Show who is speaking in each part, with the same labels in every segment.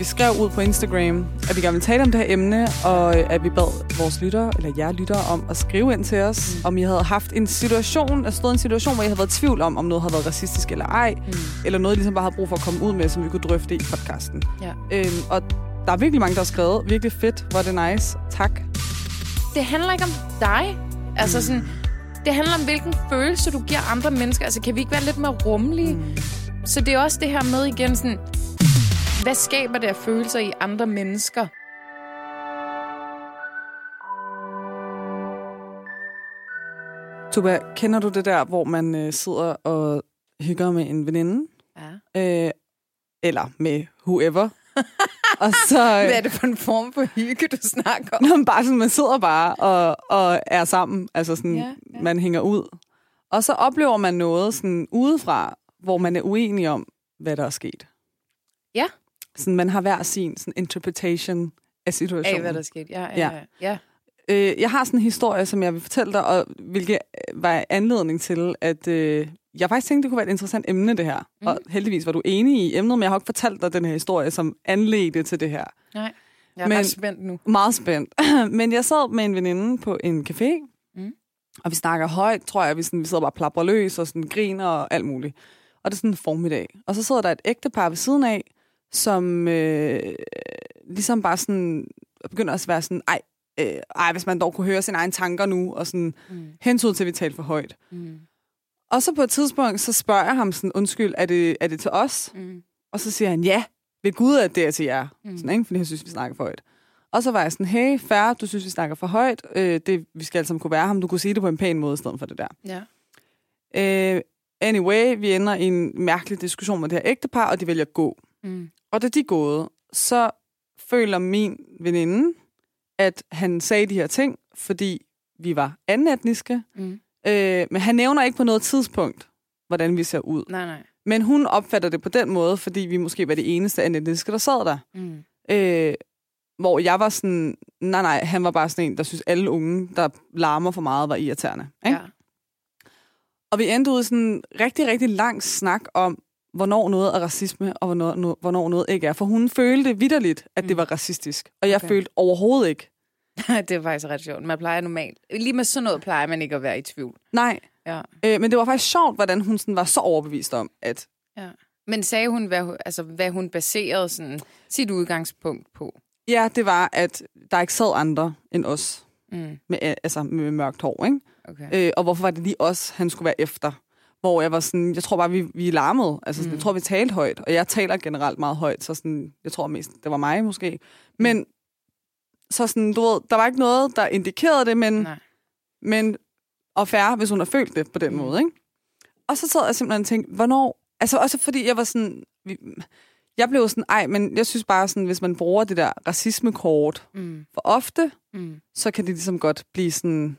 Speaker 1: vi skrev ud på Instagram, at vi gerne ville tale om det her emne, og øh, at vi bad vores lyttere, eller jer lyttere, om at skrive ind til os, mm. om I havde haft en situation, altså stået en situation, hvor I havde været i tvivl om, om noget havde været racistisk eller ej, mm. eller noget, I ligesom bare havde brug for at komme ud med, som vi kunne drøfte i podcasten.
Speaker 2: Ja.
Speaker 1: Øhm, og der er virkelig mange, der har skrevet. Virkelig fedt. Hvor er det nice. Tak.
Speaker 2: Det handler ikke om dig. Altså sådan, det handler om, hvilken følelse du giver andre mennesker. Altså, kan vi ikke være lidt mere rummelige? Mm. Så det er også det her med igen sådan, hvad skaber det af følelser i andre mennesker?
Speaker 1: Tuba, kender du det der, hvor man øh, sidder og hygger med en veninde?
Speaker 2: Ja.
Speaker 1: Øh, eller med whoever. og så...
Speaker 2: Hvad er det for en form for hygge, du snakker om?
Speaker 1: Nå, bare sådan, man sidder bare og, og er sammen. Altså sådan,
Speaker 2: ja.
Speaker 1: ja. man hænger ud. Og så oplever man noget sådan udefra, hvor man er uenig om, hvad der er sket.
Speaker 2: Ja.
Speaker 1: Sådan, man har hver sin sådan, interpretation af situationen.
Speaker 2: Af, hvad der skete. Ja, ja,
Speaker 1: Ja.
Speaker 2: ja.
Speaker 1: Øh, jeg har sådan en historie, som jeg vil fortælle dig, og hvilket øh, var anledning til, at øh, jeg faktisk tænkte, det kunne være et interessant emne, det her. Mm. Og heldigvis var du enig i emnet, men jeg har ikke fortalt dig den her historie, som anledte til det her.
Speaker 2: Nej. Jeg er
Speaker 1: Men-
Speaker 2: spændt nu.
Speaker 1: Meget spændt. men jeg sad med en veninde på en café,
Speaker 2: Mm.
Speaker 1: og vi snakker højt, tror jeg. Vi, sådan, vi sidder bare og plapper løs og sådan griner og alt muligt. Og det er sådan en formiddag. Og så sidder der et ægtepar ved siden af, som øh, ligesom bare sådan begynder at være sådan, ej, øh, ej, hvis man dog kunne høre sine egne tanker nu, og sådan
Speaker 2: Mm.
Speaker 1: hensyn til, at vi taler for højt.
Speaker 2: Mm.
Speaker 1: Og så på et tidspunkt, så spørger jeg ham sådan, undskyld, er det, er det til os?
Speaker 2: Mm.
Speaker 1: Og så siger han, ja, ved Gud, at det er til jer.
Speaker 2: Mm.
Speaker 1: Sådan, ikke? Fordi jeg synes, vi snakker for højt. Og så var jeg sådan, hey, fair, du synes, vi snakker for højt. Øh, det, vi skal altså kunne være ham. Du kunne sige det på en pæn måde i stedet for det der.
Speaker 2: Ja.
Speaker 1: Øh, anyway, vi ender i en mærkelig diskussion med det her ægtepar, og de vælger at gå.
Speaker 2: Mm.
Speaker 1: Og da de gået, så føler min veninde, at han sagde de her ting, fordi vi var andenetniske.
Speaker 2: Mm.
Speaker 1: Øh, men han nævner ikke på noget tidspunkt, hvordan vi ser ud.
Speaker 2: Nej, nej.
Speaker 1: Men hun opfatter det på den måde, fordi vi måske var de eneste andenetniske, der sad der.
Speaker 2: Mm.
Speaker 1: Øh, hvor jeg var sådan, nej nej, han var bare sådan en, der synes alle unge, der larmer for meget, var irriterende. Ikke?
Speaker 2: Ja.
Speaker 1: Og vi endte ud i sådan en rigtig, rigtig lang snak om, hvornår noget er racisme, og hvornår, no, hvornår noget ikke er. For hun følte vidderligt, at det
Speaker 2: Mm.
Speaker 1: var racistisk. Og jeg
Speaker 2: Okay.
Speaker 1: følte overhovedet ikke.
Speaker 2: det er faktisk ret sjovt. Man plejer normalt... Lige med sådan noget plejer man ikke at være i tvivl.
Speaker 1: Nej.
Speaker 2: Ja.
Speaker 1: Øh, men det var faktisk sjovt, hvordan hun sådan var så overbevist om, at
Speaker 2: Men sagde hun, hvad, altså, hvad hun baserede sådan, sit udgangspunkt på?
Speaker 1: ja, det var, at der ikke sad andre end os
Speaker 2: Mm.
Speaker 1: med, altså med mørkt hår. Ikke?
Speaker 2: Okay.
Speaker 1: Øh, og hvorfor var det lige os, han skulle være efter? Hvor jeg var sådan, jeg tror bare, vi, vi larmede. Altså, sådan,
Speaker 2: Mm.
Speaker 1: jeg tror, vi talte højt. Og jeg taler generelt meget højt, så sådan, jeg tror mest, det var mig måske. Men så sådan, du ved, der var ikke noget, der indikerede det, men,
Speaker 2: Nej.
Speaker 1: men og færre, hvis hun har følt det på den
Speaker 2: Mm.
Speaker 1: måde. Ikke? Og så sad jeg simpelthen og tænkte, hvornår? Altså også fordi jeg var sådan, vi, jeg blev sådan, ej, men jeg synes bare sådan, hvis man bruger det der racismekort
Speaker 2: Mm.
Speaker 1: for ofte,
Speaker 2: Mm.
Speaker 1: så kan det ligesom godt blive sådan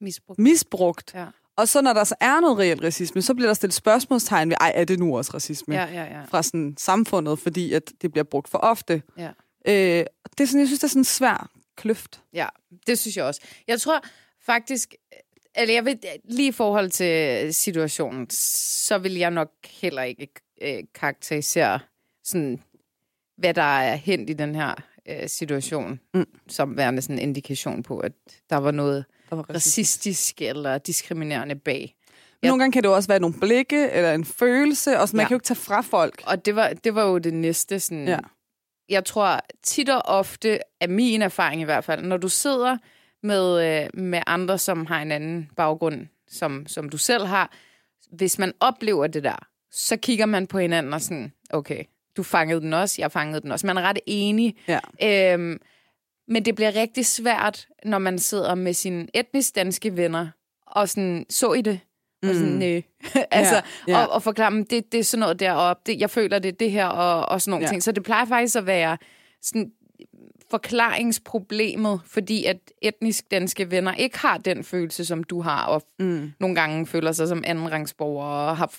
Speaker 2: Misbrug.
Speaker 1: misbrugt.
Speaker 2: Ja.
Speaker 1: Og så når der så er noget reelt racisme, så bliver der stillet spørgsmålstegn ved, ej, er det nu også racisme?
Speaker 2: Ja, ja, ja.
Speaker 1: Fra sådan samfundet, fordi at det bliver brugt for ofte.
Speaker 2: Ja.
Speaker 1: Øh, det er sådan, jeg synes, det er sådan en svær kløft.
Speaker 2: Ja, det synes jeg også. Jeg tror faktisk, eller jeg ved, lige i forhold til situationen, så vil jeg nok heller ikke øh, karakterisere sådan, hvad der er hent i den her øh, situation. Mm. som værende sådan en indikation på, at der var noget
Speaker 1: Der var
Speaker 2: racistisk eller diskriminerende bag.
Speaker 1: Men Nogle gange kan det jo også være nogle blikke, eller en følelse, og så man
Speaker 2: Ja.
Speaker 1: ja. kan jo ikke tage fra folk.
Speaker 2: Og det var, det var jo det næste sådan...
Speaker 1: Ja.
Speaker 2: Jeg tror tit og ofte, af min erfaring i hvert fald, når du sidder med, øh, med andre, som har en anden baggrund, som, som du selv har, hvis man oplever det der, så kigger man på hinanden og sådan, okay, du fangede den også, jeg fangede den også. Man er ret enig.
Speaker 1: Ja.
Speaker 2: Øhm, men det bliver rigtig svært, når man sidder med sine etnisk danske venner, og sådan, så I det? Og sådan,
Speaker 1: Mm.
Speaker 2: nej. altså,
Speaker 1: Ja, ja.
Speaker 2: Og, og forklare dem, det, det er sådan noget deroppe, det, jeg føler det, det her, og, og sådan nogle ja. Ting. Så det plejer faktisk at være sådan forklaringsproblemet, fordi at etnisk danske venner ikke har den følelse, som du har, og
Speaker 1: Mm.
Speaker 2: nogle gange føler sig som andenrangsborgere, og har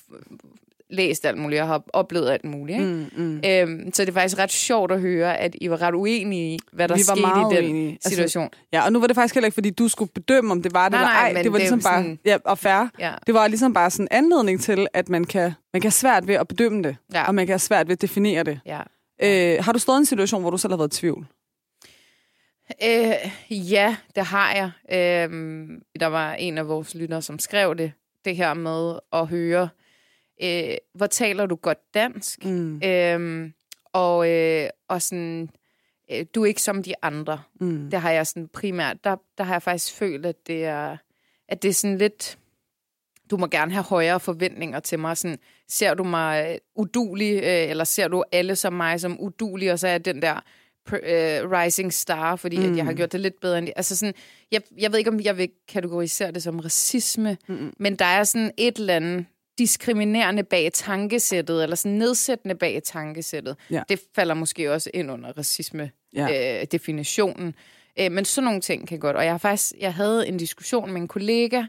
Speaker 2: læst alt muligt, og har oplevet alt muligt. Ikke?
Speaker 1: Mm, mm.
Speaker 2: Øhm, så det er faktisk ret sjovt at høre, at I var ret uenige i, hvad der
Speaker 1: Vi var
Speaker 2: skete
Speaker 1: meget
Speaker 2: i den
Speaker 1: uenige. Altså,
Speaker 2: situation.
Speaker 1: Ja, og nu var det faktisk heller ikke, fordi du skulle bedømme, om det var det
Speaker 2: Nej,
Speaker 1: eller
Speaker 2: nej,
Speaker 1: ej.
Speaker 2: men
Speaker 1: Det var
Speaker 2: det
Speaker 1: ligesom
Speaker 2: jo
Speaker 1: bare,
Speaker 2: sådan-
Speaker 1: ja, og færre.
Speaker 2: Ja.
Speaker 1: Det var ligesom bare sådan en anledning til, at man kan, man kan svært ved at bedømme det,
Speaker 2: Ja.
Speaker 1: og man kan svært ved at definere det.
Speaker 2: Ja.
Speaker 1: Øh, har du stået i en situation, hvor du selv har været i tvivl?
Speaker 2: Øh, ja, det har jeg. Øh, der var en af vores lyttere, som skrev det, det her med at høre, øh, hvor taler du godt dansk?
Speaker 1: Mm.
Speaker 2: Øh, og, øh, og sådan, øh, du er ikke som de andre.
Speaker 1: Mm.
Speaker 2: Det har jeg sådan primært, der, der har jeg faktisk følt, at det er, at det er sådan lidt, du må gerne have højere forventninger til mig. Sådan, ser du mig øh, udulig, øh, eller ser du alle som mig som udulig, og så er jeg den der øh, rising star, fordi mm. at jeg har gjort det lidt bedre end de. Altså sådan, jeg, jeg ved ikke, om jeg vil kategorisere det som racisme, mm. men der er sådan et eller andet diskriminerende bag tankesættet, eller sådan nedsættende bag tankesættet.
Speaker 1: Ja.
Speaker 2: Det falder måske også ind under racisme-definitionen.
Speaker 1: Ja.
Speaker 2: Øh, men sådan nogle ting kan godt. Og jeg har faktisk, jeg havde en diskussion med en kollega,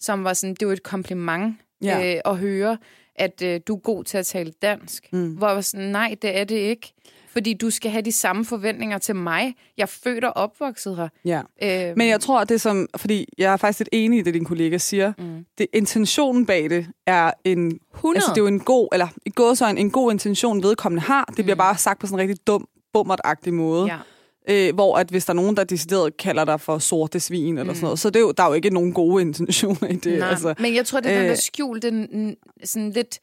Speaker 2: som var sådan, det var et kompliment
Speaker 1: Ja.
Speaker 2: øh, at høre, at øh, du er god til at tale dansk. Mm. Hvor jeg var sådan, nej, det er det ikke. Fordi du skal have de samme forventninger til mig. Jeg er født og opvokset her.
Speaker 1: Ja.
Speaker 2: Øh,
Speaker 1: Men jeg tror, at det som... Fordi jeg er faktisk lidt enig i det, din kollega siger. Mm. Det, intentionen bag det er en...
Speaker 2: 100.
Speaker 1: Altså, det er jo en god... Eller i gåsøjne, en god intention, vedkommende har. Det bliver bare sagt på sådan en rigtig dum, bummertagtig måde.
Speaker 2: ja.
Speaker 1: Øh, hvor at hvis der er nogen, der decideret kalder dig for sorte svin eller sådan noget, så det er jo, der er jo ikke nogen gode intentioner i det.
Speaker 2: Nej,
Speaker 1: Altså,
Speaker 2: men jeg tror, det er den
Speaker 1: øh,
Speaker 2: der skjulte, n- sådan lidt...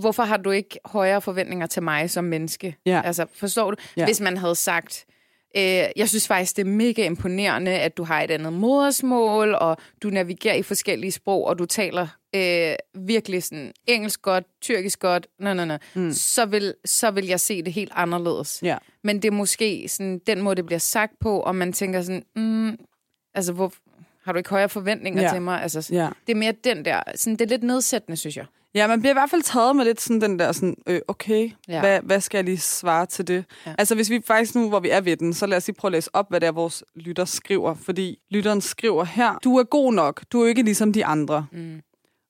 Speaker 2: Hvorfor har du ikke højere forventninger til mig som menneske?
Speaker 1: Ja.
Speaker 2: Altså, forstår du?
Speaker 1: Ja.
Speaker 2: Hvis man havde sagt, øh, jeg synes faktisk, det er mega imponerende, at du har et andet modersmål, og du navigerer i forskellige sprog, og du taler øh, virkelig sådan engelsk godt, tyrkisk godt, nej, nej, nej, mm. så, vil, så vil jeg se det helt anderledes.
Speaker 1: ja.
Speaker 2: Men det er måske sådan, den måde, det bliver sagt på, og man tænker sådan, mm, altså, hvor, har du ikke højere forventninger
Speaker 1: Ja.
Speaker 2: til mig? Altså,
Speaker 1: Ja.
Speaker 2: Det er mere den der, sådan, det er lidt nedsættende, synes jeg.
Speaker 1: Ja, man bliver i hvert fald taget med lidt sådan den der sådan, øh, okay,
Speaker 2: Ja.
Speaker 1: hvad, hvad skal jeg lige svare til det?
Speaker 2: Ja.
Speaker 1: Altså hvis vi faktisk nu, hvor vi er ved den, så lad os lige prøve at læse op, hvad det er, vores lytter skriver. Fordi lytteren skriver her, du er god nok, du er ikke ligesom de andre.
Speaker 2: Mm.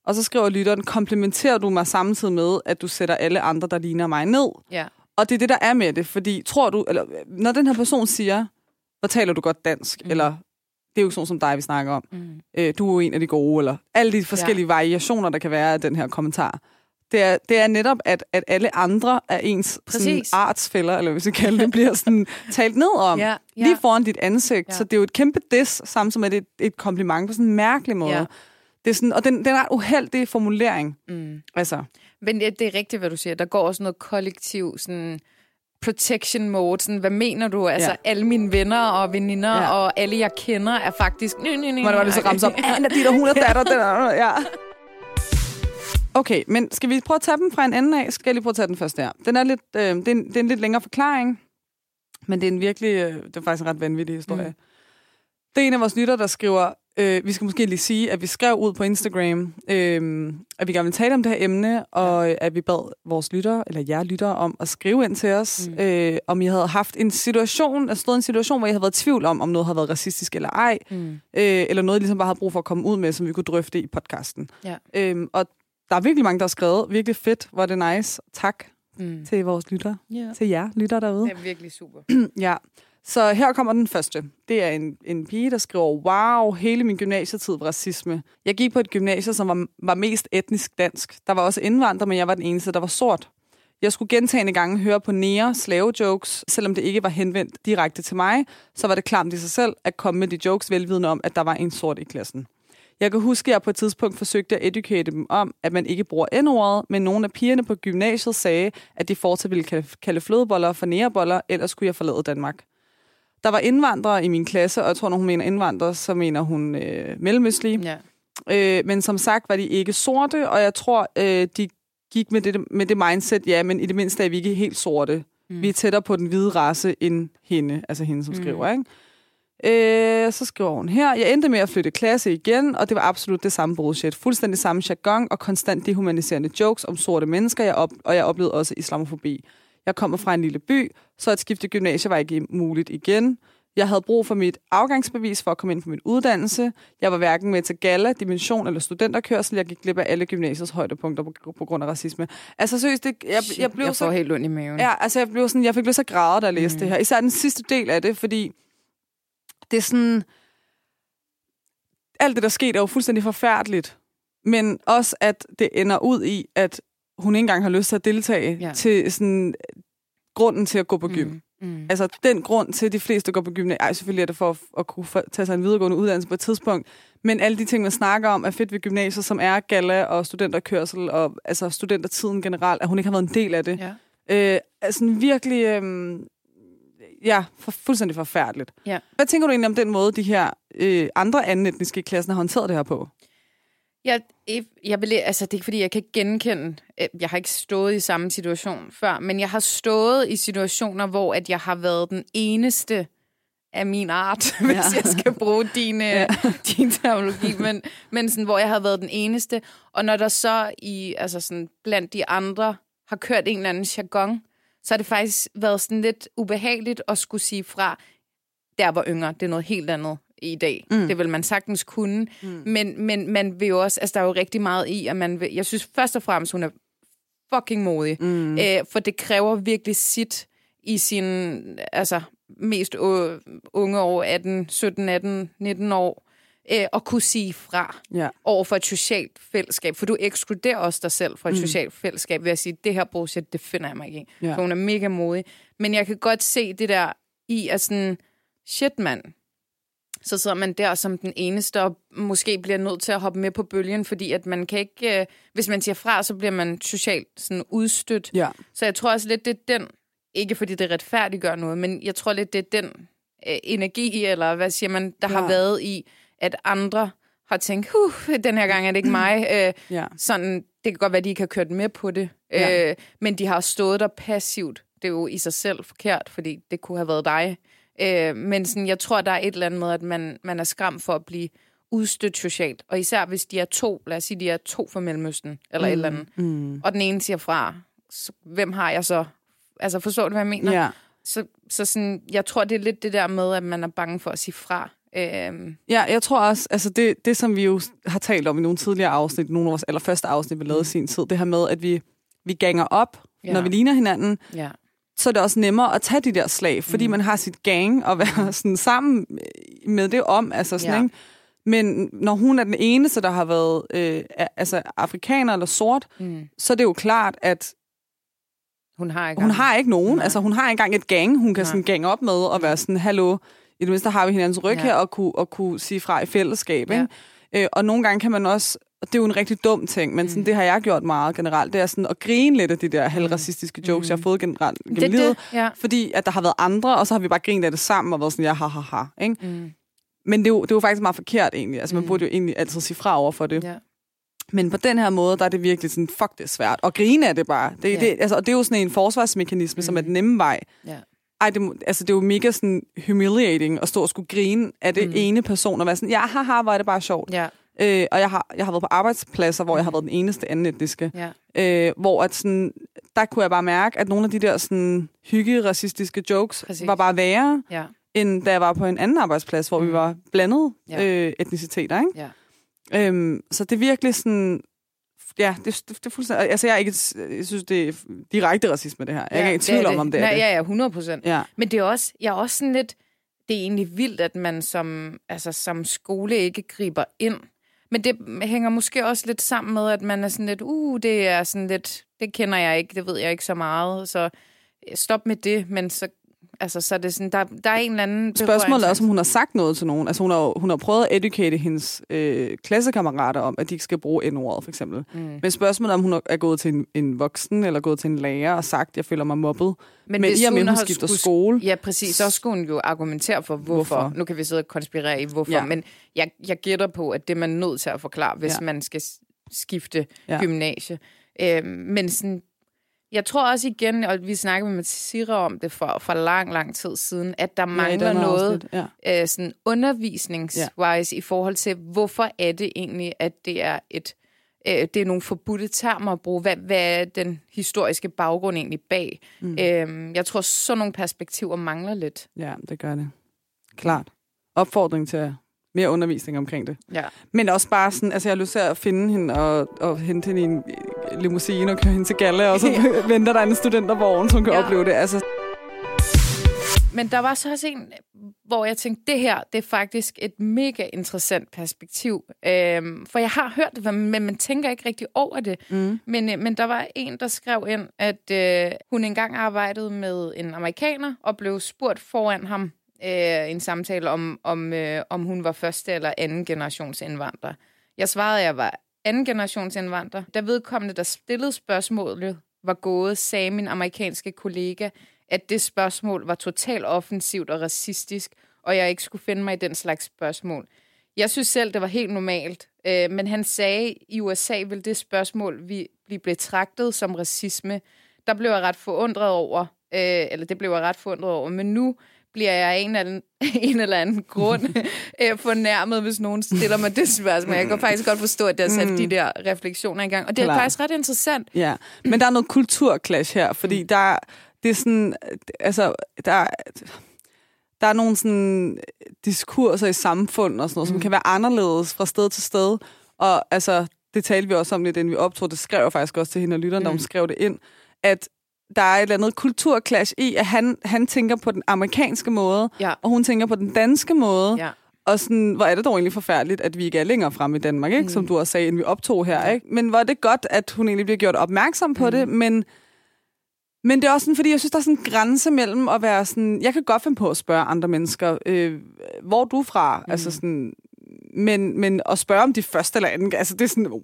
Speaker 1: Og så skriver lytteren, komplementerer du mig samtidig med, at du sætter alle andre, der ligner mig ned?
Speaker 2: Ja.
Speaker 1: Og det er det, der er med det, fordi tror du, eller når den her person siger, hvor taler du godt dansk, mm. eller det er jo sådan som dig, vi snakker om,
Speaker 2: Mm.
Speaker 1: øh, du er jo en af de gode, eller alle de forskellige ja. variationer, der kan være af den her kommentar. Det er, det er netop, at, at alle andre af ens sådan,
Speaker 2: Præcis.
Speaker 1: artsfælder, eller hvis vi kalder det, bliver sådan talt ned om.
Speaker 2: Ja, ja.
Speaker 1: Lige foran dit ansigt.
Speaker 2: Ja.
Speaker 1: Så det er jo et kæmpe diss, samtidig med, et, et kompliment på sådan en mærkelig måde.
Speaker 2: Ja.
Speaker 1: Ja. Det er sådan, og den, den er ret uheldig formulering.
Speaker 2: Mm.
Speaker 1: Altså,
Speaker 2: Men det, det er rigtigt, hvad du siger. Der går også noget kollektiv sådan protection mode. Sådan, hvad mener du? Altså,
Speaker 1: Ja.
Speaker 2: alle mine venner og veninder
Speaker 1: Ja.
Speaker 2: og alle, jeg kender, er faktisk... Ny, ny, ny,
Speaker 1: hvor det var det så ramt op. Anna, dit og hun er datter. Den er, ja. Okay, men skal vi prøve at tage dem fra en ende af? Skal jeg lige prøve at tage den først der? Den er lidt, øh, det, er en, det er en lidt længere forklaring, men det er en virkelig, øh, det er faktisk en ret vanvittig historie.
Speaker 2: Mm.
Speaker 1: Det er en af vores lytter, der skriver, øh, vi skal måske lige sige, at vi skrev ud på Instagram, øh, at vi gerne vil tale om det her emne, og øh, at vi bad vores lytter, eller jer lytter, om at skrive ind til os,
Speaker 2: Mm.
Speaker 1: øh, om I havde haft en situation, altså stået en situation, hvor I havde været i tvivl om, om noget havde været racistisk eller ej,
Speaker 2: Mm.
Speaker 1: øh, eller noget, I ligesom bare havde brug for at komme ud med, som vi kunne drøfte i podcasten.
Speaker 2: Ja.
Speaker 1: Øhm, og der er virkelig mange, der har skrevet. Virkelig fedt. Er det nice. Tak
Speaker 2: Mm.
Speaker 1: til vores lytter.
Speaker 2: Ja.
Speaker 1: Til jer lytter derude.
Speaker 2: Det er virkelig super.
Speaker 1: Ja. Så her kommer den første. Det er en, en pige, der skriver, wow, hele min gymnasietid var racisme. Jeg gik på et gymnasie, som var, var mest etnisk dansk. Der var også indvandrere, men jeg var den eneste, der var sort. Jeg skulle gentagende gange høre på nære slave-jokes, selvom det ikke var henvendt direkte til mig, så var det klamt i sig selv at komme med de jokes velvidende om, at der var en sort i klassen. Jeg kan huske, at jeg på et tidspunkt forsøgte at educate dem om, at man ikke bruger N-ordet, men nogle af pigerne på gymnasiet sagde, at de fortsat ville kalde- kalde flødeboller for næreboller, ellers skulle jeg forlade Danmark. Der var indvandrere i min klasse, og jeg tror, når hun mener indvandrere, så mener hun øh, mellemøstlige.
Speaker 2: Ja.
Speaker 1: Øh, men som sagt var de ikke sorte, og jeg tror, øh, de gik med det, med det mindset, ja, men i det mindste er vi ikke helt sorte. Mm. Vi er tættere på den hvide race end hende, altså hende, som
Speaker 2: Mm.
Speaker 1: skriver, ikke? Øh, så skriver hun her, jeg endte med at flytte klasse igen, og det var absolut det samme bullshit. Fuldstændig samme jargon og konstant dehumaniserende jokes om sorte mennesker, jeg op- og jeg oplevede også islamofobi. Jeg kommer fra en lille by, så at skifte gymnasie var ikke muligt igen. Jeg havde brug for mit afgangsbevis for at komme ind på min uddannelse. Jeg var hverken med til gala, dimension eller studenterkørsel. Jeg gik glip af alle gymnasiets højdepunkter på, på grund af racisme. Altså seriøst, det, jeg,
Speaker 2: Shit,
Speaker 1: jeg blev
Speaker 2: jeg
Speaker 1: så
Speaker 2: får helt ondt i maven.
Speaker 1: Ja, altså jeg blev sådan, jeg fik til at græde, da jeg læste
Speaker 2: mm.
Speaker 1: det her. Især den sidste del af det, fordi det er sådan... Alt det, der skete, er jo fuldstændig forfærdeligt. Men også, at det ender ud i, at hun ikke engang har lyst til at deltage
Speaker 2: Ja.
Speaker 1: til sådan grunden til at gå på gym. Mm.
Speaker 2: Mm.
Speaker 1: Altså, den grund til, at de fleste går på gymnasiet, ej, selvfølgelig er det for at, at kunne tage sig en videregående uddannelse på et tidspunkt, men alle de ting, man snakker om, er fedt ved gymnasiet, som er gala og studenterkørsel, og altså studentertiden generelt, at hun ikke har været en del af det.
Speaker 2: Ja.
Speaker 1: Øh, altså virkelig, øh, ja, for, fuldstændig forfærdeligt.
Speaker 2: Ja.
Speaker 1: Hvad tænker du egentlig om den måde, de her øh, andre anden etniske klasser har håndteret det her på?
Speaker 2: Jeg, jeg vil, altså, det er ikke, fordi jeg kan genkende, øh, jeg har ikke stået i samme situation før, men jeg har stået i situationer, hvor at jeg har været den eneste af min art, hvis
Speaker 1: Ja.
Speaker 2: jeg skal bruge din, ja. din terminologi, men, men sådan, hvor jeg har været den eneste. Og når der så i, altså sådan, blandt de andre har kørt en eller anden jargon, så har det faktisk været sådan lidt ubehageligt at skulle sige fra, der var yngre, det er noget helt andet i dag. Mm. Det vil man sagtens kunne. Mm. Men, men man vil jo også, altså der er jo rigtig meget i, at man vil, jeg synes først og fremmest, hun er fucking modig. Mm. Øh, for det kræver virkelig sit i sin, altså mest unge år, 18, 17, 18, 19 år, øh, at kunne sige fra
Speaker 1: Ja.
Speaker 2: over for et socialt fællesskab. For du ekskluderer også dig selv fra et mm. socialt fællesskab ved at sige, det her bullshit, det finder jeg mig ikke i.
Speaker 1: Ja.
Speaker 2: For hun er mega modig. Men jeg kan godt se det der i, at sådan, shit mand, så sidder man der som den eneste, og måske bliver nødt til at hoppe med på bølgen, fordi at man kan ikke, øh, hvis man siger fra, så bliver man socialt sådan udstødt.
Speaker 1: Ja.
Speaker 2: Så jeg tror også lidt, det er den, ikke fordi det retfærdiggør noget, men jeg tror lidt, det er den øh, energi, eller hvad siger man, der ja. Har været i, at andre har tænkt, huh, den her gang er det ikke mig. Øh,
Speaker 1: Ja.
Speaker 2: sådan, det kan godt være, de ikke har kørt med på det,
Speaker 1: Ja.
Speaker 2: øh, men de har stået der passivt. Det er jo i sig selv forkert, fordi det kunne have været dig. Øh, men sådan, jeg tror, der er et eller andet med, at man, man er skræmt for at blive udstødt socialt. Og især hvis de er to, lad os sige, de er to fra Mellemøsten, eller mm. et eller andet,
Speaker 1: Mm.
Speaker 2: og den ene siger fra, så, hvem har jeg så? Altså, forstår du, hvad jeg mener?
Speaker 1: Ja.
Speaker 2: Så, så sådan, jeg tror, det er lidt det der med, at man er bange for at sige fra. Øhm,
Speaker 1: Ja, jeg tror også, altså det, det som vi jo har talt om i nogle tidligere afsnit, nogle af vores allerførste afsnit, vi lavede i sin tid, det her med, at vi, vi ganger op,
Speaker 2: Ja.
Speaker 1: ja. når vi ligner hinanden,
Speaker 2: ja.
Speaker 1: Så er det også nemmere at tage de der slag, fordi mm. man har sit gang og være sådan sammen med det om, altså sådan,
Speaker 2: Ja.
Speaker 1: ja. ikke? Men når hun er den eneste, der har været øh, altså afrikaner eller sort,
Speaker 2: Mm.
Speaker 1: så er det jo klart, at
Speaker 2: Hun har ikke
Speaker 1: hun har ikke nogen.
Speaker 2: Nej.
Speaker 1: Altså hun har engang et gang, hun kan
Speaker 2: Nej.
Speaker 1: sådan gange op med og være sådan, hallo, i det mindste har vi hinandens ryg
Speaker 2: Ja.
Speaker 1: ja. her, og kunne, og kunne sige fra i fællesskab.
Speaker 2: Ja.
Speaker 1: Ikke? Øh, og nogle gange kan man også, og det er jo en rigtig dum ting, men sådan, det har jeg gjort meget generelt, det er sådan at grine lidt af de der halvracistiske jokes, jeg har fået generelt gennem
Speaker 2: det,
Speaker 1: livet.
Speaker 2: det, ja.
Speaker 1: Fordi at der har været andre, og så har vi bare grinet af det sammen og været sådan, ja, ha, ha, ha. Ikke?
Speaker 2: Mm.
Speaker 1: Men det er, jo, det er jo faktisk meget forkert egentlig. Altså man burde jo egentlig altid sige fra over for det.
Speaker 2: ja.
Speaker 1: Men på den her måde, der er det virkelig sådan, fuck, det er svært. Og grine af det bare. Det,
Speaker 2: Ja.
Speaker 1: det, altså, og det er jo sådan en forsvarsmekanisme, mm. som er den nemme vej.
Speaker 2: Ja.
Speaker 1: Ej, det, altså, det er jo mega sådan humiliating at stå og skulle grine af det
Speaker 2: Mm.
Speaker 1: mm. ene person, og være sådan, ja, haha, hvor er det bare sjovt.
Speaker 2: Ja.
Speaker 1: Øh, og jeg har, jeg har været på arbejdspladser, hvor jeg har været den eneste anden etniske.
Speaker 2: Ja.
Speaker 1: Øh, hvor at sådan, der kunne jeg bare mærke, at nogle af de der sådan, hygge-racistiske jokes
Speaker 2: Præcis.
Speaker 1: var bare værre,
Speaker 2: Ja.
Speaker 1: end da jeg var på en anden arbejdsplads, hvor mm. vi var blandet
Speaker 2: Ja.
Speaker 1: øh, etniciteter. Ikke?
Speaker 2: Ja.
Speaker 1: Øhm, så det er virkelig sådan... Ja, det, det, det er fuldstændig... Altså, jeg, er ikke, jeg synes, det er direkte racisme, det her. Jeg er ikke i tvivl om, om det er
Speaker 2: Nej,
Speaker 1: det.
Speaker 2: Ja, ja, 100 procent.
Speaker 1: Ja.
Speaker 2: Men det er også, jeg er også sådan lidt, det er egentlig vildt, at man som, altså, som skole ikke griber ind. Men det hænger måske også lidt sammen med, at man er sådan lidt, uh, det er sådan lidt, det kender jeg ikke, det ved jeg ikke så meget, så stop med det, men så, altså, så er det sådan, der, der er en eller anden...
Speaker 1: Spørgsmålet er også, om hun har sagt noget til nogen. Altså, hun har, hun har prøvet at educate hendes øh, klassekammerater om, at de ikke skal bruge N-ordet, for eksempel. Mm. Men spørgsmålet er, om hun er gået til en, en voksen, eller gået til en lærer og sagt, jeg føler mig mobbet. Men, Men
Speaker 2: hvis
Speaker 1: i og med, hun
Speaker 2: har
Speaker 1: skifter
Speaker 2: skulle-
Speaker 1: skole...
Speaker 2: Ja, præcis. Så skulle hun jo argumentere for, hvorfor. hvorfor. Nu kan vi sidde og konspirere i, hvorfor.
Speaker 1: Ja.
Speaker 2: Men jeg, jeg gætter på, at det er man nødt til at forklare, hvis
Speaker 1: Ja.
Speaker 2: man skal skifte
Speaker 1: Ja.
Speaker 2: gymnasie. Øhm, men sådan, jeg tror også igen, og vi snakkede med Mathilde om det for, for lang, lang tid siden, at der
Speaker 1: Ja,
Speaker 2: mangler
Speaker 1: her
Speaker 2: noget
Speaker 1: afsnit, Ja.
Speaker 2: øh, sådan undervisningswise i forhold til, hvorfor er det egentlig, at det er et øh, det er nogle forbudte termer at bruge. Hvad, hvad er den historiske baggrund egentlig bag? Mm. Øhm, jeg tror, sådan nogle perspektiver mangler lidt.
Speaker 1: ja, det gør det. Klart. Opfordring til mere undervisning omkring det.
Speaker 2: Ja.
Speaker 1: Men også bare sådan, altså jeg har lyst til at finde hende og, og hente hende i en limousine og køre hende til Galle, og så venter der en studentervogn, som kan
Speaker 2: Ja.
Speaker 1: ja. opleve det. Altså,
Speaker 2: men der var så også en, hvor jeg tænkte, det her, det er faktisk et mega interessant perspektiv. Øhm, for jeg har hørt det, men man tænker ikke rigtig over det. Mm. Men, øh, men der var en, der skrev ind, at øh, hun engang arbejdede med en amerikaner, og blev spurgt foran ham øh, en samtale om, om, øh, om hun var første eller anden generations indvandrer. Jeg svarede, at jeg var anden generations indvandrer. Da vedkommende, der stillede spørgsmålet, var gået, sagde min amerikanske kollega, at det spørgsmål var totalt offensivt og racistisk, og jeg ikke skulle finde mig i den slags spørgsmål. Jeg synes selv, det var helt normalt, øh, men han sagde, at i USA vil det spørgsmål vi blive betragtet som racisme. Der blev jeg ret forundret over, øh, eller det blev jeg ret forundret over, men nu bliver jeg af en eller, en eller anden grund øh, fornærmet, hvis nogen stiller mig det spørgsmål. Jeg kan faktisk godt forstå, at der er sat mm. de der refleksioner i gang. Og det er Klar. faktisk ret interessant.
Speaker 1: Ja, men der er noget kulturklash her, fordi mm. der, det er sådan, altså, der, der er nogle sådan diskurser i samfundet og sådan noget, mm. som kan være anderledes fra sted til sted. Og altså, det talte vi også om lidt, inden vi optog. Det skrev jeg faktisk også til hende og lytterne, mm. da hun skrev det ind, at der er et eller andet kulturklash i, at han, han tænker på den amerikanske måde, ja. og hun tænker på den danske måde. Ja. Og sådan, hvor er det dog egentlig forfærdeligt, at vi ikke er længere fremme i Danmark, ikke? Mm. som du også sagde, inden vi optog her. Ikke? Men hvor er det godt, at hun egentlig bliver gjort opmærksom på mm. det, men, men det er også sådan, fordi jeg synes, der er sådan en grænse mellem at være sådan... Jeg kan godt finde på at spørge andre mennesker, øh, hvor er du fra? Mm. Altså sådan, men, men at spørge om de første eller anden, altså det er sådan,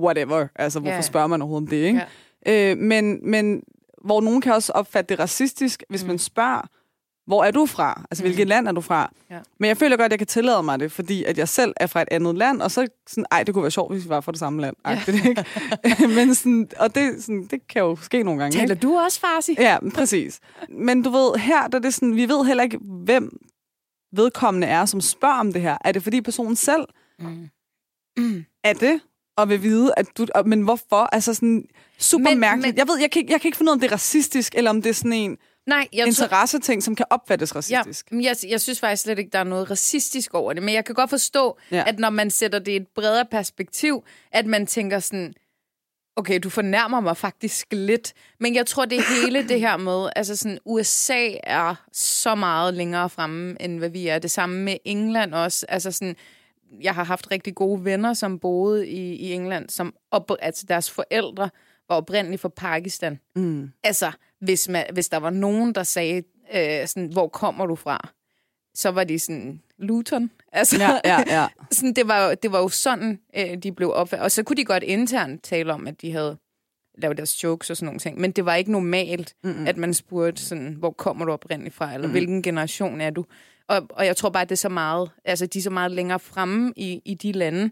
Speaker 1: whatever. Altså, hvorfor yeah. spørger man overhovedet om det, ikke? Yeah. Øh, men, men hvor nogen kan også opfatte det racistisk, hvis mm. man spørger, hvor er du fra? Altså, mm. hvilket land er du fra? Ja. Men jeg føler godt, at jeg kan tillade mig det, fordi at jeg selv er fra et andet land, og så sådan, ej, det kunne være sjovt, hvis vi var fra det samme land. Ja. Det, ikke? Men sådan, og det, sådan, det kan jo ske nogle gange.
Speaker 2: Taler
Speaker 1: ikke?
Speaker 2: du også farsi?
Speaker 1: Ja, præcis. Men du ved, her der er det sådan, vi ved heller ikke, hvem vedkommende er, som spørger om det her. Er det fordi personen selv mm. Mm. er det, og vil vide, at du... Men hvorfor? Altså sådan super men, mærkeligt. Men, jeg ved, jeg kan, jeg kan ikke finde ud af, om det er racistisk, eller om det er sådan en Nej, jeg interesseting, som kan opfattes racistisk.
Speaker 2: Ja, jeg, jeg synes faktisk slet ikke, der er noget racistisk over det. Men jeg kan godt forstå, ja. at når man sætter det i et bredere perspektiv, at man tænker sådan, okay, du fornærmer mig faktisk lidt. Men jeg tror, det hele det her med, altså sådan, USA er så meget længere fremme, end hvad vi er. Det samme med England også. Altså sådan, jeg har haft rigtig gode venner, som boede i, i England, som op, altså deres forældre var oprindeligt fra Pakistan. Mm. Altså, hvis, man, hvis der var nogen, der sagde, øh, sådan, hvor kommer du fra? Så var de sådan, Luton. Altså, ja, ja, ja. sådan, det, var, det var jo sådan, øh, de blev opfattet. Og så kunne de godt internt tale om, at de havde lavet deres jokes og sådan nogle ting. Men det var ikke normalt, Mm-mm. at man spurgte, sådan, hvor kommer du oprindeligt fra? Eller mm. hvilken generation er du? Og, og jeg tror bare, at det er så meget, altså de er så meget længere fremme i, i de lande.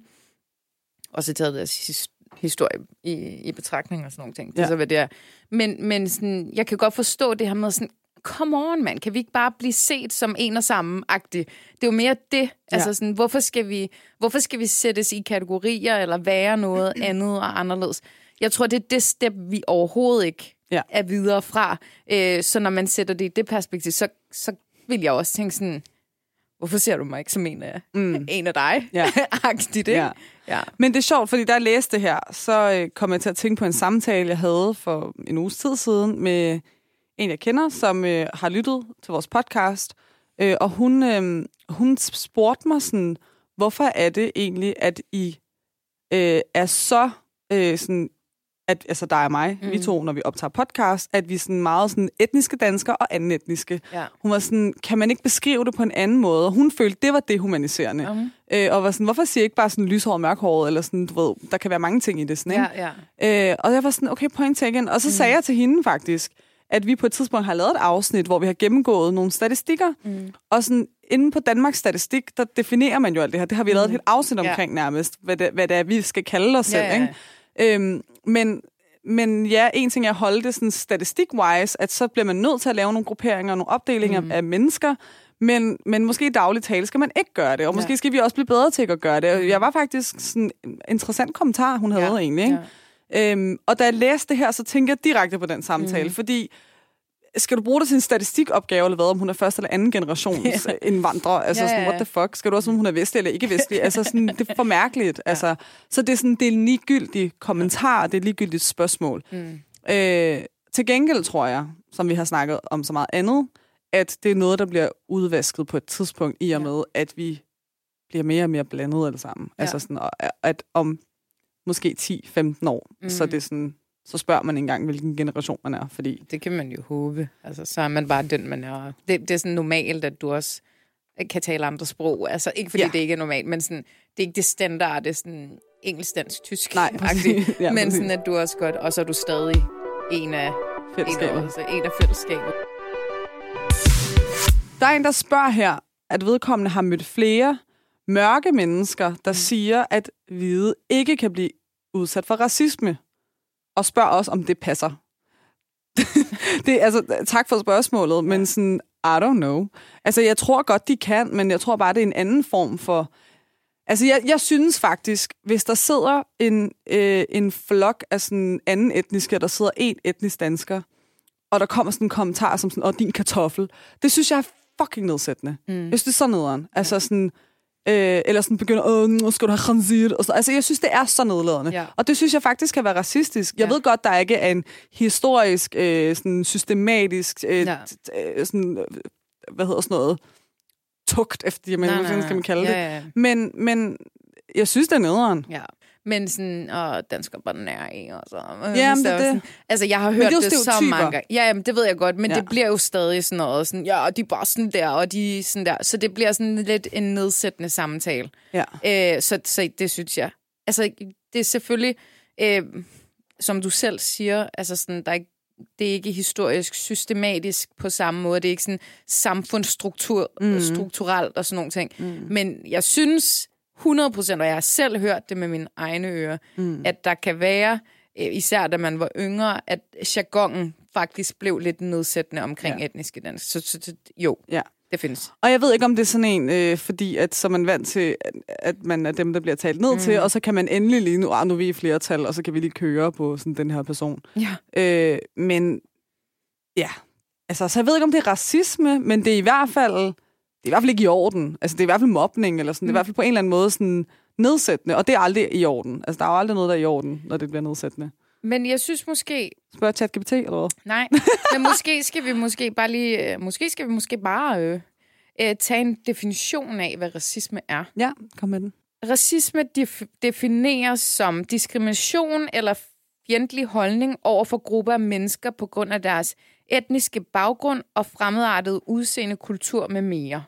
Speaker 2: Og så taget deres historie i, i betragtning og sådan nogle ting. Det ja. er så, hvad det er. Men, men sådan, jeg kan godt forstå det her med sådan, come on, mand, kan vi ikke bare blive set som en og samme-agtig? Det er jo mere det. Ja. Altså sådan, hvorfor skal, vi, hvorfor skal vi sættes i kategorier, eller være noget andet og anderledes? Jeg tror, det er det step, vi overhovedet ikke ja. er videre fra. Øh, så når man sætter det i det perspektiv, så, så vil jeg også tænke sådan, hvorfor ser du mig ikke som en af, mm. en af dig? Ja. Agtigt, Ja.
Speaker 1: ja. Men det er sjovt, fordi da jeg læste det her, så øh, kom jeg til at tænke på en samtale, jeg havde for en uges tid siden med en, jeg kender, som øh, har lyttet til vores podcast. Øh, og hun, øh, hun spurgte mig sådan, hvorfor er det egentlig, at I øh, er så øh, sådan at altså dig og mig, mm. vi to, når vi optager podcast, at vi er sådan meget sådan etniske danskere og anden etniske. Ja. Hun var sådan, kan man ikke beskrive det på en anden måde? Og hun følte, det var dehumaniserende. Mm. Øh, og var sådan, hvorfor siger jeg ikke bare sådan lyshåret og mørkhåret, eller sådan, du ved, der kan være mange ting i det, sådan, ikke? Ja, ja. Øh, og jeg var sådan, okay, point taken. Og så mm. sagde jeg til hende faktisk, at vi på et tidspunkt har lavet et afsnit, hvor vi har gennemgået nogle statistikker, mm. og sådan inden på Danmarks Statistik, der definerer man jo alt det her. Det har vi mm. lavet et helt afsnit omkring ja. nærmest, hvad det, hvad det er, vi skal kalde os ja, selv. Ikke? Øhm, men, men ja, en ting er at holde det sådan statistik-wise, at så bliver man nødt til at lave nogle grupperinger og nogle opdelinger mm. af mennesker, men, men måske i daglig tale skal man ikke gøre det, og måske ja. skal vi også blive bedre til at gøre det. Jeg var faktisk sådan en interessant kommentar, hun havde ja. egentlig. Ikke? Ja. Øhm, og da jeg læste det her, så tænkte jeg direkte på den samtale, mm. fordi skal du bruge det til en statistikopgave, eller hvad, om hun er første eller anden generations yeah. indvandrer? Altså yeah, sådan, what the fuck? Skal du også, om hun er vestlig eller ikke vestlig? altså sådan, det er for mærkeligt. Altså, så det er sådan, det er en ligegyldig kommentar, det er et ligegyldigt spørgsmål. Mm. Øh, til gengæld tror jeg, som vi har snakket om så meget andet, at det er noget, der bliver udvasket på et tidspunkt, i og
Speaker 2: Ja.
Speaker 1: med, at vi bliver mere og mere blandet alle sammen.
Speaker 2: Ja.
Speaker 1: Altså sådan, og- at om måske 10-15 år, mm. så er det sådan, så spørger man engang, hvilken generation man er, fordi
Speaker 2: Det kan man jo håbe. Altså, så er man bare den, man er. Det, det er sådan normalt, at du også kan tale andre sprog. Altså, ikke fordi
Speaker 1: Ja.
Speaker 2: det ikke er normalt, men sådan, det er ikke det standard, det er sådan engelsk, dansk, tysk.
Speaker 1: Nej. Ja,
Speaker 2: men sådan, at du også godt, og så er du stadig en af, en
Speaker 1: fællesskabet.
Speaker 2: af, altså, en af fællesskabet.
Speaker 1: Der er en, der spørger her, at vedkommende har mødt flere mørke mennesker, der mm. siger, at hvide ikke kan blive udsat for racisme. Og spørger også, om det passer. det, altså, tak for spørgsmålet, men sådan, I don't know. Altså, jeg tror godt, de kan, men jeg tror bare, det er en anden form for... Altså, jeg, jeg synes faktisk, hvis der sidder en, øh, en flok af sådan anden etniske, og der sidder en etnisk dansker, og der kommer sådan en kommentar som sådan, åh, din kartoffel. Det synes jeg er fucking nedsættende. Mm. Jeg synes, det er så nederen. Altså sådan, øh, eller sådan begynder, åh, nu skal du have khanzir. Og så, altså, jeg synes, det er så nedladende.
Speaker 2: Ja.
Speaker 1: Og det synes jeg faktisk kan være racistisk. Jeg
Speaker 2: Ja.
Speaker 1: ved godt, der ikke er en historisk, øh, sådan systematisk, øh,
Speaker 2: Ja.
Speaker 1: øh, sådan, øh, hvad hedder sådan noget, tugt efter, jamen,
Speaker 2: Nej,
Speaker 1: hvad
Speaker 2: nej,
Speaker 1: skal man kalde
Speaker 2: ja,
Speaker 1: det?
Speaker 2: Ja, ja.
Speaker 1: Men, men jeg synes, det er nederen.
Speaker 2: Ja. Men sådan, og dansker bare nær i, og så...
Speaker 1: Jamen,
Speaker 2: så
Speaker 1: det.
Speaker 2: Sådan, altså, jeg har hørt det, det så mange gange. Ja, jamen, det ved jeg godt, men
Speaker 1: Ja.
Speaker 2: det bliver jo stadig sådan noget, sådan, ja, og de er bare sådan der, og de sådan der. Så det bliver sådan lidt en nedsættende samtale.
Speaker 1: Ja.
Speaker 2: Øh, så, så det synes jeg. Altså, det er selvfølgelig, øh, som du selv siger, altså sådan, der er ikke, det er ikke historisk systematisk på samme måde. Det er ikke sådan samfundsstruktur, mm. strukturelt og sådan nogle ting. Mm. Men jeg synes 100 procent, og jeg har selv hørt det med mine egne ører, mm. at der kan være, øh, især da man var yngre, at jargonen faktisk blev lidt nedsættende omkring
Speaker 1: Ja.
Speaker 2: ja. etniske dansk. Så, så, så jo,
Speaker 1: Ja.
Speaker 2: det findes.
Speaker 1: Og jeg ved ikke, om det er sådan en, øh, fordi at, så er man vant til, at, at man er dem, der bliver talt ned mm. til, og så kan man endelig lige nu, ah, nu er vi i flertal, og så kan vi lige køre på sådan den her person.
Speaker 2: Ja.
Speaker 1: Øh, men ja, altså, så jeg ved ikke, om det er racisme, men det er i hvert fald, det er i hvert fald ikke i orden. Altså, det er i hvert fald mobning, eller sådan. Mm. Det er i hvert fald på en eller anden måde sådan nedsættende, og det er aldrig i orden. Altså, der er jo aldrig noget, der er i orden, når det bliver nedsættende.
Speaker 2: Men jeg synes måske,
Speaker 1: Spørg ChatGPT, eller hvad?
Speaker 2: Nej, men måske skal vi måske bare lige, øh, måske skal vi måske bare øh, øh, tage en definition af, hvad racisme er.
Speaker 1: Ja, kom med den.
Speaker 2: Racisme def- defineres som diskrimination eller fjendtlig holdning over for grupper af mennesker på grund af deres etniske baggrund og fremmedartede udseende, kultur med mere.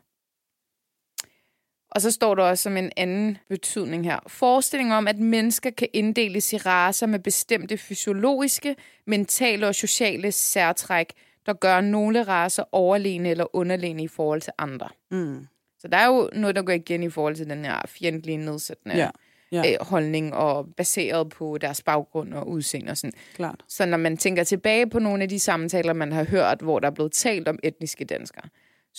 Speaker 2: Og så står der også som en anden betydning her. Forestilling om, at mennesker kan inddeles i raser med bestemte fysiologiske, mentale og sociale særtræk, der gør nogle raser overlegne eller underlegne i forhold til andre.
Speaker 1: Mm.
Speaker 2: Så der er jo noget, der går igen i forhold til den her fjendtlige, nedsættende
Speaker 1: Ja, ja.
Speaker 2: øh, holdning, og baseret på deres baggrund og udseende og sådan.
Speaker 1: Klart.
Speaker 2: Så når man tænker tilbage på nogle af de samtaler, man har hørt, hvor der er blevet talt om etniske danskere,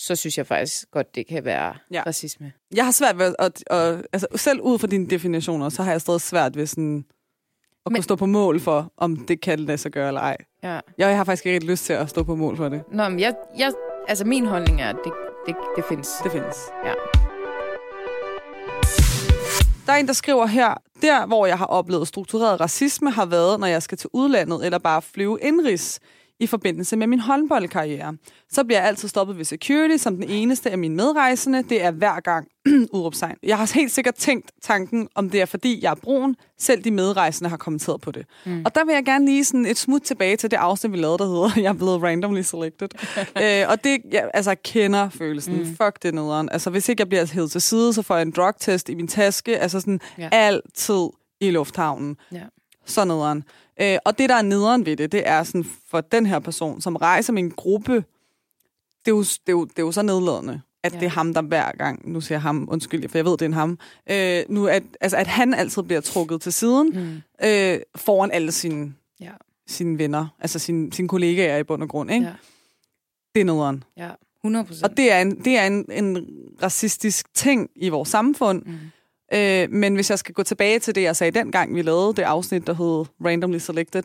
Speaker 2: så synes jeg faktisk godt, det kan være
Speaker 1: Ja.
Speaker 2: racisme.
Speaker 1: Jeg har svært ved at, at, altså selv ud fra dine definitioner, så har jeg stadig svært ved sådan at kunne
Speaker 2: Men-
Speaker 1: stå på mål for, om det kan lade sig gøre eller ej.
Speaker 2: Ja.
Speaker 1: Jeg har faktisk ikke rigtig lyst til at stå på mål for det.
Speaker 2: Nå, men jeg, jeg, altså min holdning er, at det, det, det findes.
Speaker 1: Det findes.
Speaker 2: Ja.
Speaker 1: Der er en, der skriver her, der hvor jeg har oplevet struktureret racisme, har været, når jeg skal til udlandet eller bare flyve indrigs i forbindelse med min håndboldkarriere. Så bliver jeg altid stoppet ved security som den eneste af mine medrejsende. Det er hver gang udråbstegn. Jeg har helt sikkert tænkt tanken, om det er fordi, jeg er brun. Selv de medrejsende har kommenteret på det. Mm. Og der vil jeg gerne lige sådan et smut tilbage til det afsnit, vi lavede, der hedder Jeg er blevet randomly selected. øh, og det, jeg, altså, jeg kender følelsen. Mm. Fuck det nederen. Altså, hvis ikke jeg bliver hævet til side, så får jeg en drugtest i min taske. Altså sådan
Speaker 2: Ja.
Speaker 1: altid i lufthavnen.
Speaker 2: Ja.
Speaker 1: Så nederen. Øh, og det, der er nederen ved det, det er sådan for den her person, som rejser med en gruppe, det er jo, det er jo, det er jo så nedladende, at ja. Det er ham, der hver gang, nu siger jeg ham, undskyld, for jeg ved, det er en ham, øh, nu at, altså, at han altid bliver trukket til siden,
Speaker 2: Mm.
Speaker 1: øh, foran alle sine,
Speaker 2: Ja.
Speaker 1: sine venner, altså sine, sine kollegaer i bund og grund, ikke?
Speaker 2: Ja.
Speaker 1: Det er nederen.
Speaker 2: Ja, 100 procent.
Speaker 1: Og det er, en, det er en, en racistisk ting i vores samfund. Mm. Øh, men hvis jeg skal gå tilbage til det, jeg sagde dengang, vi lavede det afsnit, der hed Randomly Selected,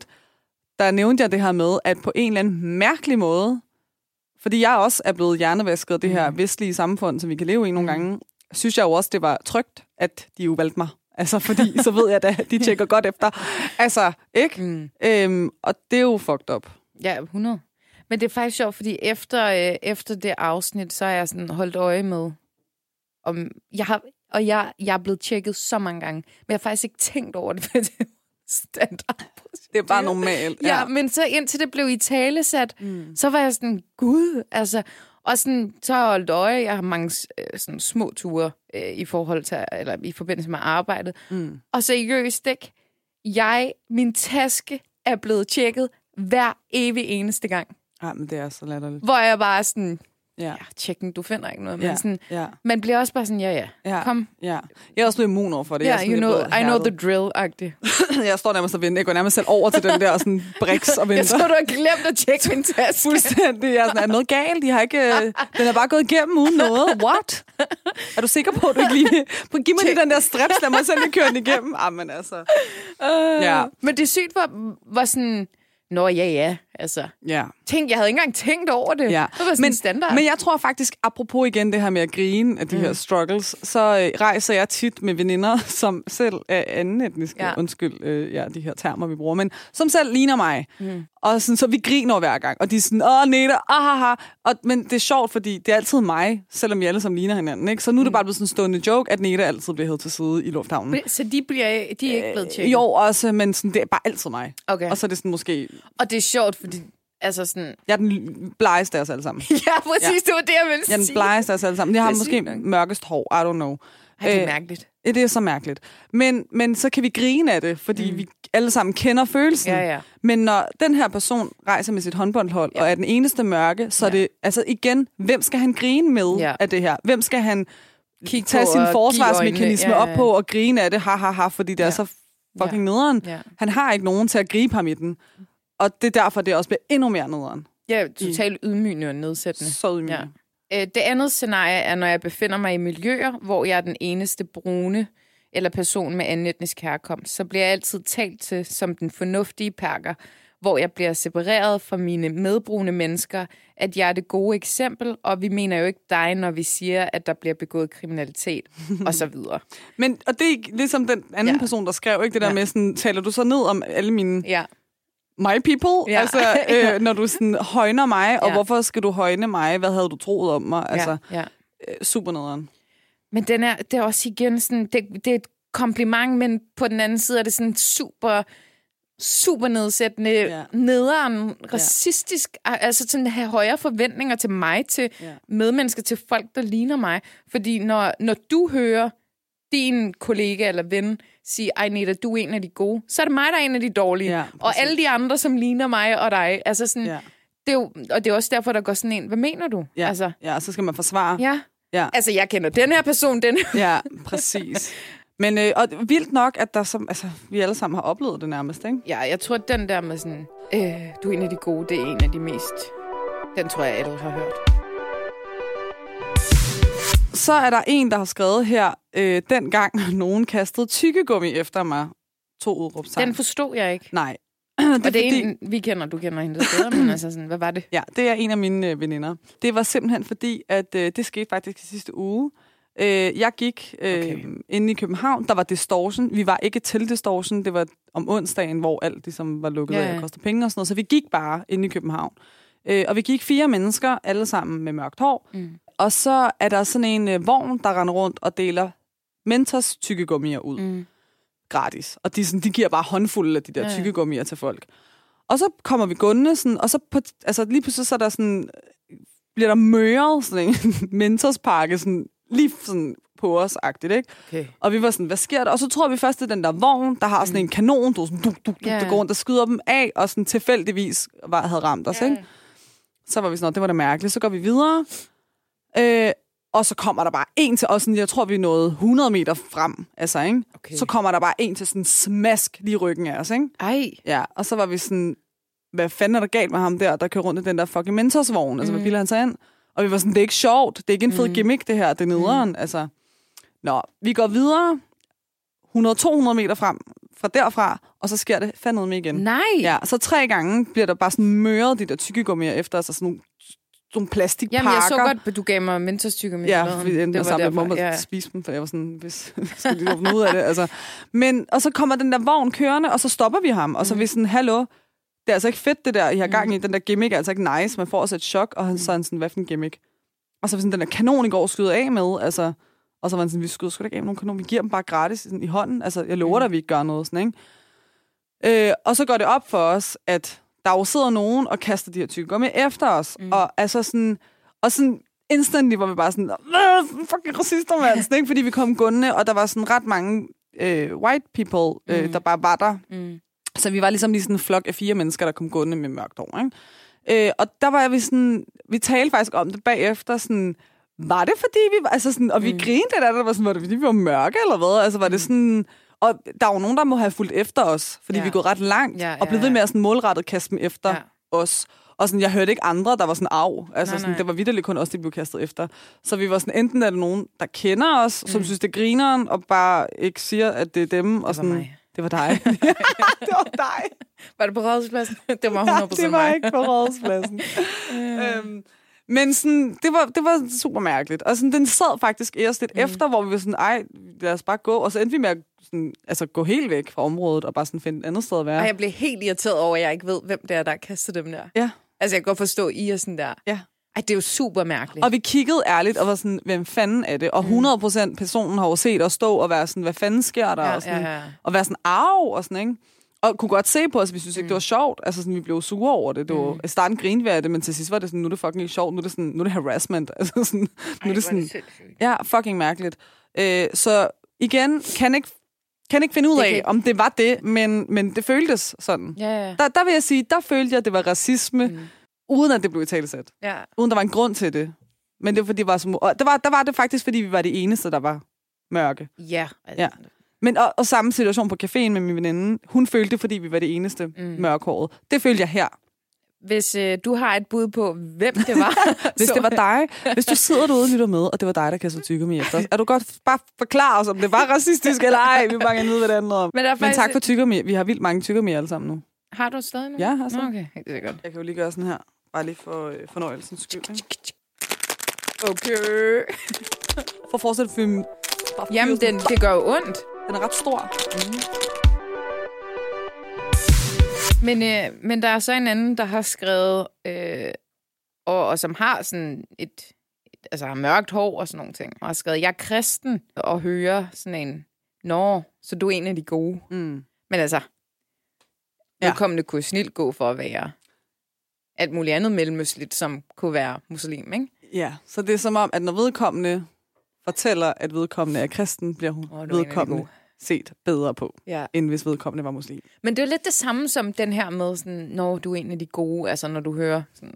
Speaker 1: der nævnte jeg det her med, at på en eller anden mærkelig måde, fordi jeg også er blevet hjernevasket af det her vestlige samfund, som vi kan leve i nogle gange, synes jeg jo også, det var trygt, at de jo valgte mig. Altså, fordi så ved jeg da, at de tjekker godt efter. Altså, ikke?
Speaker 2: Mm.
Speaker 1: Øhm, og det er jo fucked up.
Speaker 2: Ja, 100. Men det er faktisk sjovt, fordi efter, øh, efter det afsnit, så har jeg sådan holdt øje med, om jeg har, og jeg, jeg er blevet tjekket så mange gange, men jeg har faktisk ikke tænkt over det, for det er standard.
Speaker 1: Det er bare normalt.
Speaker 2: Ja. ja, men så indtil det blev i tale sat, mm. så var jeg sådan, gud, altså... Og sådan, så har jeg holdt øje. Jeg har mange øh, sådan, små ture øh, i forhold til, eller i forbindelse med arbejdet. Mm. Og seriøst, ikke? Jeg, min taske er blevet tjekket hver evig eneste gang.
Speaker 1: Ja, men det er så latterligt.
Speaker 2: Hvor jeg bare sådan,
Speaker 1: Ja.
Speaker 2: ja, tjekken, du finder ikke noget. Men
Speaker 1: Ja,
Speaker 2: sådan,
Speaker 1: ja.
Speaker 2: man bliver også bare sådan, ja, ja,
Speaker 1: Ja.
Speaker 2: kom.
Speaker 1: Ja. Jeg er også blevet immun over for det.
Speaker 2: Ja,
Speaker 1: jeg,
Speaker 2: you know, I know the drill-agtig.
Speaker 1: jeg står nærmest og venter. Jeg går nærmest selv over til den der sådan briks og
Speaker 2: Jeg
Speaker 1: venter.
Speaker 2: tror, du har glemt at tjekke min taske.
Speaker 1: Fuldstændig. Jeg er sådan, er noget galt? De har ikke, øh, den er bare gået igennem uden noget. What? Er du sikker på, at du ikke lige... Giv mig lige den der strips, lad mig selv lige køre den igennem. Ah, men altså... Ja.
Speaker 2: Men det er sygt, hvor, hvor sådan... Nå, ja, ja. Altså,
Speaker 1: Ja.
Speaker 2: tænk, jeg havde ikke engang tænkt over det.
Speaker 1: Ja.
Speaker 2: Det var sådan
Speaker 1: men,
Speaker 2: standard.
Speaker 1: men jeg tror faktisk, apropos igen det her med at grine af de mm. her struggles, så øh, rejser jeg tit med veninder, som selv er anden etniske,
Speaker 2: ja.
Speaker 1: Undskyld øh, ja, de her termer, vi bruger, men som selv ligner mig. Mm. Og sådan, så vi griner hver gang, og de er sådan, åh, Neda, ahaha. Og, men det er sjovt, fordi det er altid mig, selvom vi alle sammen ligner hinanden. Ikke? Så nu er det bare blevet sådan en stående joke, at Neda altid bliver hævet til side i lufthavnen.
Speaker 2: Så de, bliver, de er ikke blevet tjekket?
Speaker 1: Jo, også, men sådan, det er bare altid mig.
Speaker 2: Okay.
Speaker 1: Og så er det sådan måske,
Speaker 2: Og det er sjovt, fordi... Altså sådan...
Speaker 1: jeg er den blegeste af os alle sammen.
Speaker 2: Ja, præcis,
Speaker 1: Ja.
Speaker 2: det var det, jeg ville
Speaker 1: Jeg er den
Speaker 2: sige.
Speaker 1: blegeste af os alle sammen. Jeg har
Speaker 2: Det
Speaker 1: måske
Speaker 2: sygt
Speaker 1: mørkest hår, I don't know.
Speaker 2: Ej, det er
Speaker 1: Øh,
Speaker 2: mærkeligt.
Speaker 1: Ja, det er så mærkeligt. Men, men så kan vi grine af det, fordi mm. vi alle sammen kender følelsen.
Speaker 2: Ja, ja.
Speaker 1: Men når den her person rejser med sit håndboldhold, ja. Og er den eneste mørke, så ja. er det, altså igen, hvem skal han grine med ja. Af det her? Hvem skal han
Speaker 2: Kig
Speaker 1: tage sin forsvarsmekanisme ja, ja. op på og grine af det, ha, ha, ha, fordi det ja. er så fucking ja. nederen.
Speaker 2: Ja.
Speaker 1: Han har ikke nogen til at gribe ham i den. Og det er derfor, det også bliver endnu mere nederen.
Speaker 2: Ja, totalt ydmygende og nedsættende.
Speaker 1: Så ydmygende.
Speaker 2: Ja. Øh, Det andet scenarie er, når jeg befinder mig i miljøer, hvor jeg er den eneste brune eller person med anden etnisk herkomst, så bliver jeg altid talt til som den fornuftige perker, hvor jeg bliver separeret fra mine medbrune mennesker, at jeg er det gode eksempel, og vi mener jo ikke dig, når vi siger, at der bliver begået kriminalitet, og så videre.
Speaker 1: Men, og det er ligesom den anden ja. Person, der skrev, ikke det der. Ja. med sådan, taler du så ned om alle mine
Speaker 2: Ja,
Speaker 1: my people?
Speaker 2: Ja.
Speaker 1: Altså, øh, når du sådan højner mig, og
Speaker 2: Ja.
Speaker 1: hvorfor skal du højne mig? Hvad havde du troet om mig? Altså,
Speaker 2: ja, ja.
Speaker 1: øh, super nederen.
Speaker 2: Men den er, det er også igen sådan, det, det er et kompliment, men på den anden side er det sådan super, super nedsættende,
Speaker 1: Ja.
Speaker 2: nederen, racistisk, ja. altså sådan have højere forventninger til mig, til
Speaker 1: ja.
Speaker 2: medmennesker, til folk, der ligner mig. Fordi når, når du hører din kollega eller ven sige, ej Nita, du er en af de gode, så er det mig, der er en af de dårlige.
Speaker 1: Ja,
Speaker 2: og alle de andre, som ligner mig og dig, altså sådan,
Speaker 1: Ja.
Speaker 2: det er jo, og det er også derfor, der går sådan en, hvad mener du?
Speaker 1: Ja.
Speaker 2: Altså,
Speaker 1: ja, så skal man forsvare.
Speaker 2: ja.
Speaker 1: Ja.
Speaker 2: Altså, jeg kender den her person, den
Speaker 1: Ja, præcis. Men øh, og vildt nok, at der som, altså, vi alle sammen har oplevet det nærmest, ikke?
Speaker 2: Ja, jeg tror, at den der med sådan, øh, du er en af de gode, det er en af de mest... Den tror jeg, alle har hørt.
Speaker 1: Så er der en, der har skrevet her, øh, dengang nogen kastede tykkegummi efter mig. To udråbstegn.
Speaker 2: Den forstod jeg ikke.
Speaker 1: Nej.
Speaker 2: Det
Speaker 1: det
Speaker 2: og det er
Speaker 1: fordi-
Speaker 2: en, vi kender, du kender hende bedre, men altså sådan, hvad var det?
Speaker 1: Ja, det er en af mine øh, veninder. Det var simpelthen fordi, at øh, det skete faktisk i sidste uge. Øh, jeg gik øh, okay. Inde i København, der var Distortion. Vi var ikke til Distortion, det var om onsdagen, hvor alt ligesom var lukket
Speaker 2: Ja,
Speaker 1: og kostede penge og sådan noget. Så vi gik bare ind i København. Øh, og vi gik fire mennesker, alle sammen med mørkt hår.
Speaker 2: Mm.
Speaker 1: Og så er der sådan en øh, vogn, der render rundt og deler Mentos tykkegummier ud
Speaker 2: Mm.
Speaker 1: gratis. Og de, sådan, de giver bare håndfulde af de der tykkegummier til folk. Og så kommer vi gående, sådan, og så på, altså, lige pludselig så er der sådan, bliver der møret sådan en mentorspakke, sådan, lige sådan på os agtigt, ikke?
Speaker 2: Okay.
Speaker 1: Og vi var sådan, hvad sker der? Og så tror vi først, det er den der vogn, der har sådan en kanon, du, sådan, du, du, du,
Speaker 2: Ja,
Speaker 1: der går rundt og skyder dem af, og sådan tilfældigvis var, havde ramt os, ikke? Så var vi sådan, "Nå, det var da mærkeligt. Så går vi videre, øh, og så kommer der bare en til os, sådan, jeg tror, vi nåede 100 meter frem, altså, ikke?
Speaker 2: Okay.
Speaker 1: Så kommer der bare en til sådan smask lige ryggen af os, ikke?
Speaker 2: Ej.
Speaker 1: Ja, og så var vi sådan, hvad fanden er der galt med ham der, der kører rundt i den der fucking mentorsvogn? Altså, hvad
Speaker 2: Mm.
Speaker 1: bilder han sig ind? Og vi var sådan, det er ikke sjovt, det er ikke en fed
Speaker 2: Mm.
Speaker 1: gimmick, det her, det er nederen, mm. altså. Nå, vi går videre, 100-200 meter frem, fra derfra, og så sker det fandme med igen.
Speaker 2: Nej.
Speaker 1: Ja, så tre gange bliver der bare sådan møret de der tykkegummier efter os, og sådan nogle, sådan nogle plastikpakker.
Speaker 2: Jamen, jeg så godt, at du gav mig mentorstykker med.
Speaker 1: Ja, vi endte med sammen med ja. spise dem, for jeg var sådan, hvis skal lige finde ud af det. Altså. Men, og så kommer den der vogn kørende, og så stopper vi ham, og så er vi sådan, hallo, det er altså ikke fedt, det der, I har gang i. Den der gimmick er altså ikke nice. Man får også et chok, og han så er han sådan, hvad for en gimmick? Og så var sådan, den der kanon i går skyder af med, altså, og så var han sådan, vi skyder sgu da ikke af med nogen kanon, vi giver dem bare gratis sådan, i hånden. Altså, jeg lover dig, at vi ikke gør noget sådan, ikke? Øh, og så går det op for os, at der jo sidder nogen og kaster de her tyggegummi efter os. Mm. Og altså sådan, og sådan instantly var vi bare sådan, "Øh, fucking racister, mand. Sådan, ikke? Fordi vi kom gående, og der var sådan ret mange øh, white people, øh,
Speaker 2: Mm.
Speaker 1: der bare var der.
Speaker 2: Mm.
Speaker 1: Så vi var ligesom lige sådan en flok af fire mennesker, der kom gående med mørkt hår. Ikke? Øh, og der var vi sådan, vi talte faktisk om det bagefter, sådan, var det fordi vi var, altså sådan, og vi
Speaker 2: Mm.
Speaker 1: mm. grinede af det, der var sådan, var det fordi vi var mørke eller hvad? Altså var det sådan, og der var nogen, der må have fulgt efter os, fordi
Speaker 2: Ja.
Speaker 1: vi er gået ret langt,
Speaker 2: Ja,
Speaker 1: ja, og blev ved med at sådan målrettet kaste dem efter
Speaker 2: Ja.
Speaker 1: os. Og sådan, jeg hørte ikke andre, der var sådan af. Altså,
Speaker 2: Nej,
Speaker 1: sådan,
Speaker 2: nej.
Speaker 1: det var vidderligt kun os, de blev kastet efter. Så vi var sådan, enten er det nogen, der kender os, mm. som synes, det er grineren, og bare ikke siger, at det er dem. og
Speaker 2: var
Speaker 1: sådan,
Speaker 2: mig.
Speaker 1: Det var dig. det var dig.
Speaker 2: Var det på rådhuspladsen? det var 100%
Speaker 1: Ja, det var
Speaker 2: mig.
Speaker 1: ikke på rådspladsen. øhm, men sådan, det, var, det var super mærkeligt. Og sådan, den sad faktisk i os lidt mm. efter, hvor vi var sådan, ej, lad os bare gå. Og så endte vi med at sådan, altså, gå helt væk fra området og bare sådan finde et andet sted at være.
Speaker 2: Og jeg blev helt irriteret over, at jeg ikke ved, hvem det er, der har kastet dem der.
Speaker 1: Ja.
Speaker 2: Altså, jeg kan godt forstå, I er sådan der.
Speaker 1: Ja.
Speaker 2: Ej, det er jo super mærkeligt.
Speaker 1: Og vi kiggede ærligt og var sådan, hvem fanden er det? Og 100% personen har jo set os stå og være sådan, hvad fanden sker der?
Speaker 2: Ja,
Speaker 1: og, sådan,
Speaker 2: ja, ja.
Speaker 1: og være sådan, arv og sådan, ikke? Og kunne godt se på os, vi synes ikke, det var sjovt. Altså sådan, vi blev sure over det. det var,
Speaker 2: Mm.
Speaker 1: I starten grinede vi af det, men til sidst var det sådan, nu er det fucking ikke sjovt, nu er det, sådan, nu er det harassment. Altså sådan, nu er det sådan, ja, fucking mærkeligt. Øh, så igen, kan ikke, kan ikke finde ud
Speaker 2: Det
Speaker 1: af, om det var det, men, men det føltes sådan.
Speaker 2: Ja, ja.
Speaker 1: Der, der vil jeg sige, der følte jeg, at det var racisme,
Speaker 2: Mm.
Speaker 1: mm. uden at det blev i talesæt.
Speaker 2: ja.
Speaker 1: Uden der var en grund til det. Men det var, fordi, det var, som, og der var, der var det faktisk, fordi vi var det eneste, der var mørke.
Speaker 2: Ja. Altså,
Speaker 1: Ja. Men og, og samme situation på caféen med min veninde. Hun følte det, fordi vi var det eneste
Speaker 2: Mm.
Speaker 1: mørkhåret. Det følte jeg her.
Speaker 2: Hvis øh, du har et bud på, hvem det var,
Speaker 1: Hvis
Speaker 2: så-
Speaker 1: det var dig, hvis du sidder derude og lytter med, og det var dig, der kastede tykke med efter os, er du godt bare forklare os, om det var racistisk eller ej. Vi bare gerne vide, hvad det handler om.
Speaker 2: Men, er
Speaker 1: Men
Speaker 2: faktisk...
Speaker 1: tak for tykker med. Vi har vildt mange tykker med alle sammen nu.
Speaker 2: Har du stadig nu?
Speaker 1: Ja, har.
Speaker 2: Nå, okay. Det er godt.
Speaker 1: Jeg kan jo lige gøre sådan her. Bare lige for øh, fornøjelsens skyld. Ikke?
Speaker 2: Okay.
Speaker 1: For at fortsætte for
Speaker 2: Jamen, den, det gør jo ondt.
Speaker 1: Den er ret stor.
Speaker 2: Men, øh, men der er så en anden, der har skrevet, øh, og, og som har sådan et, et, altså har mørkt hår og sådan nogle ting, og har skrevet, jeg er kristen, og hører sådan en, nå, så du er en af de gode.
Speaker 1: Mm.
Speaker 2: Men altså,
Speaker 1: Ja.
Speaker 2: vedkommende kunne snilt gå for at være alt muligt andet mellemøstligt, som kunne være muslim, ikke?
Speaker 1: Ja, så det er som om, at når vedkommende fortæller, at vedkommende er kristen, bliver hun
Speaker 2: de
Speaker 1: vedkommende set bedre på,
Speaker 2: Ja.
Speaker 1: end hvis vedkommende var muslim.
Speaker 2: Men det er jo lidt det samme som den her med, sådan, når du er en af de gode, altså når du hører sådan.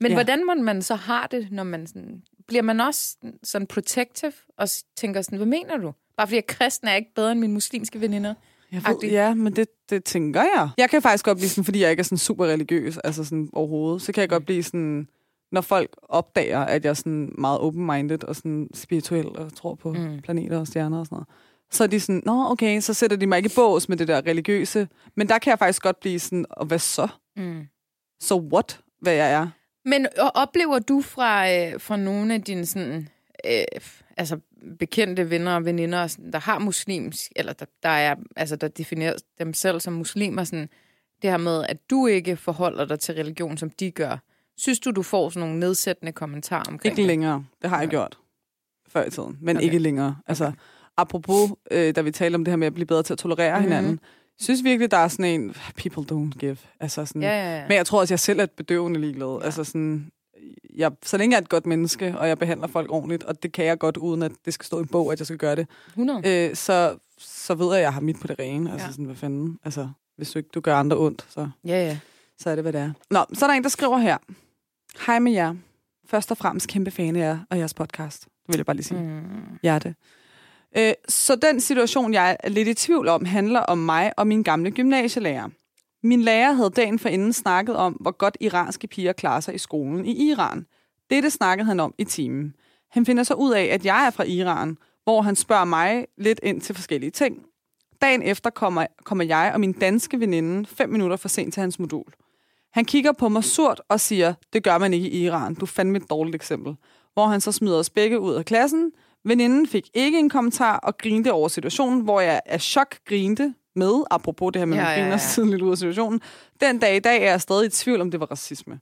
Speaker 2: Men ja. Hvordan må man så har det, når man sådan... Bliver man også sådan protective og tænker sådan, hvad mener du? Bare fordi jeg er kristen, er jeg ikke bedre end mine muslimske veninder.
Speaker 1: Jeg
Speaker 2: Agtigt.
Speaker 1: ved, ja, men det, det tænker jeg. Jeg kan faktisk godt blive sådan, fordi jeg ikke er sådan super religiøs, altså sådan overhovedet, så kan jeg godt blive sådan, når folk opdager, at jeg er sådan meget open-minded og sådan spirituel og tror på
Speaker 2: Mm.
Speaker 1: planeter og stjerner og sådan noget. Så er de sådan, nå okay, så sætter de mig ikke i bås med det der religiøse. Men der kan jeg faktisk godt blive sådan, og hvad så?
Speaker 2: Mm.
Speaker 1: Så what, hvad jeg er?
Speaker 2: Men og oplever du fra, øh, fra nogle af dine sådan, øh, altså bekendte venner og veninder, sådan, der har muslimsk, eller der, der, er, altså, der definerer dem selv som muslimer, sådan, det her med, at du ikke forholder dig til religion, som de gør. Synes du, du får sådan nogle nedsættende kommentarer omkring
Speaker 1: Ikke
Speaker 2: det?
Speaker 1: længere. Det har jeg
Speaker 2: Nej.
Speaker 1: gjort før i tiden, men
Speaker 2: Okay.
Speaker 1: okay. ikke længere. Altså, apropos, øh, da vi talte om det her med at blive bedre til at tolerere
Speaker 2: Mhm.
Speaker 1: mm-hmm. hinanden, synes virkelig, der er sådan en, people don't give. Altså sådan,
Speaker 2: Ja, ja, ja.
Speaker 1: Men jeg tror også, jeg selv er et bedøvende ligeglad. Ja. Altså sådan, jeg, så længe jeg er et godt menneske, og jeg behandler folk ordentligt, og det kan jeg godt, uden at det skal stå i en bog, at jeg skal gøre det,
Speaker 2: 100.
Speaker 1: øh, så, så ved jeg, at jeg har mit på det rene. Altså
Speaker 2: Ja.
Speaker 1: sådan, hvad fanden? Altså, hvis du ikke du gør andre ondt, så,
Speaker 2: Ja, ja.
Speaker 1: så er det, hvad det er. Nå, så er der en, der skriver her. Hej med jer. Først og fremmest kæmpe fan af jer og jeres podcast. Det vil jeg bare lige sige. Mm. Hjerte. Øh, så den situation, jeg er lidt i tvivl om, handler om mig og min gamle gymnasielærer. Min lærer havde dagen forinden snakket om, hvor godt iranske piger klarer sig i skolen i Iran. Dette snakkede han om i timen. Han finder så ud af, at jeg er fra Iran, hvor han spørger mig lidt ind til forskellige ting. Dagen efter kommer, kommer jeg og min danske veninde fem minutter for sent til hans modul. Han kigger på mig surt og siger, det gør man ikke i Iran. Du fandme et dårligt eksempel. Hvor han så smider os begge ud af klassen. Veninden fik ikke en kommentar og grinte over situationen, hvor jeg af chok grinte med, apropos det her med,
Speaker 2: Ja,
Speaker 1: at man
Speaker 2: ja,
Speaker 1: griner
Speaker 2: ja.
Speaker 1: siden lidt ud af situationen. Den dag i dag er jeg stadig i tvivl, om det var racisme.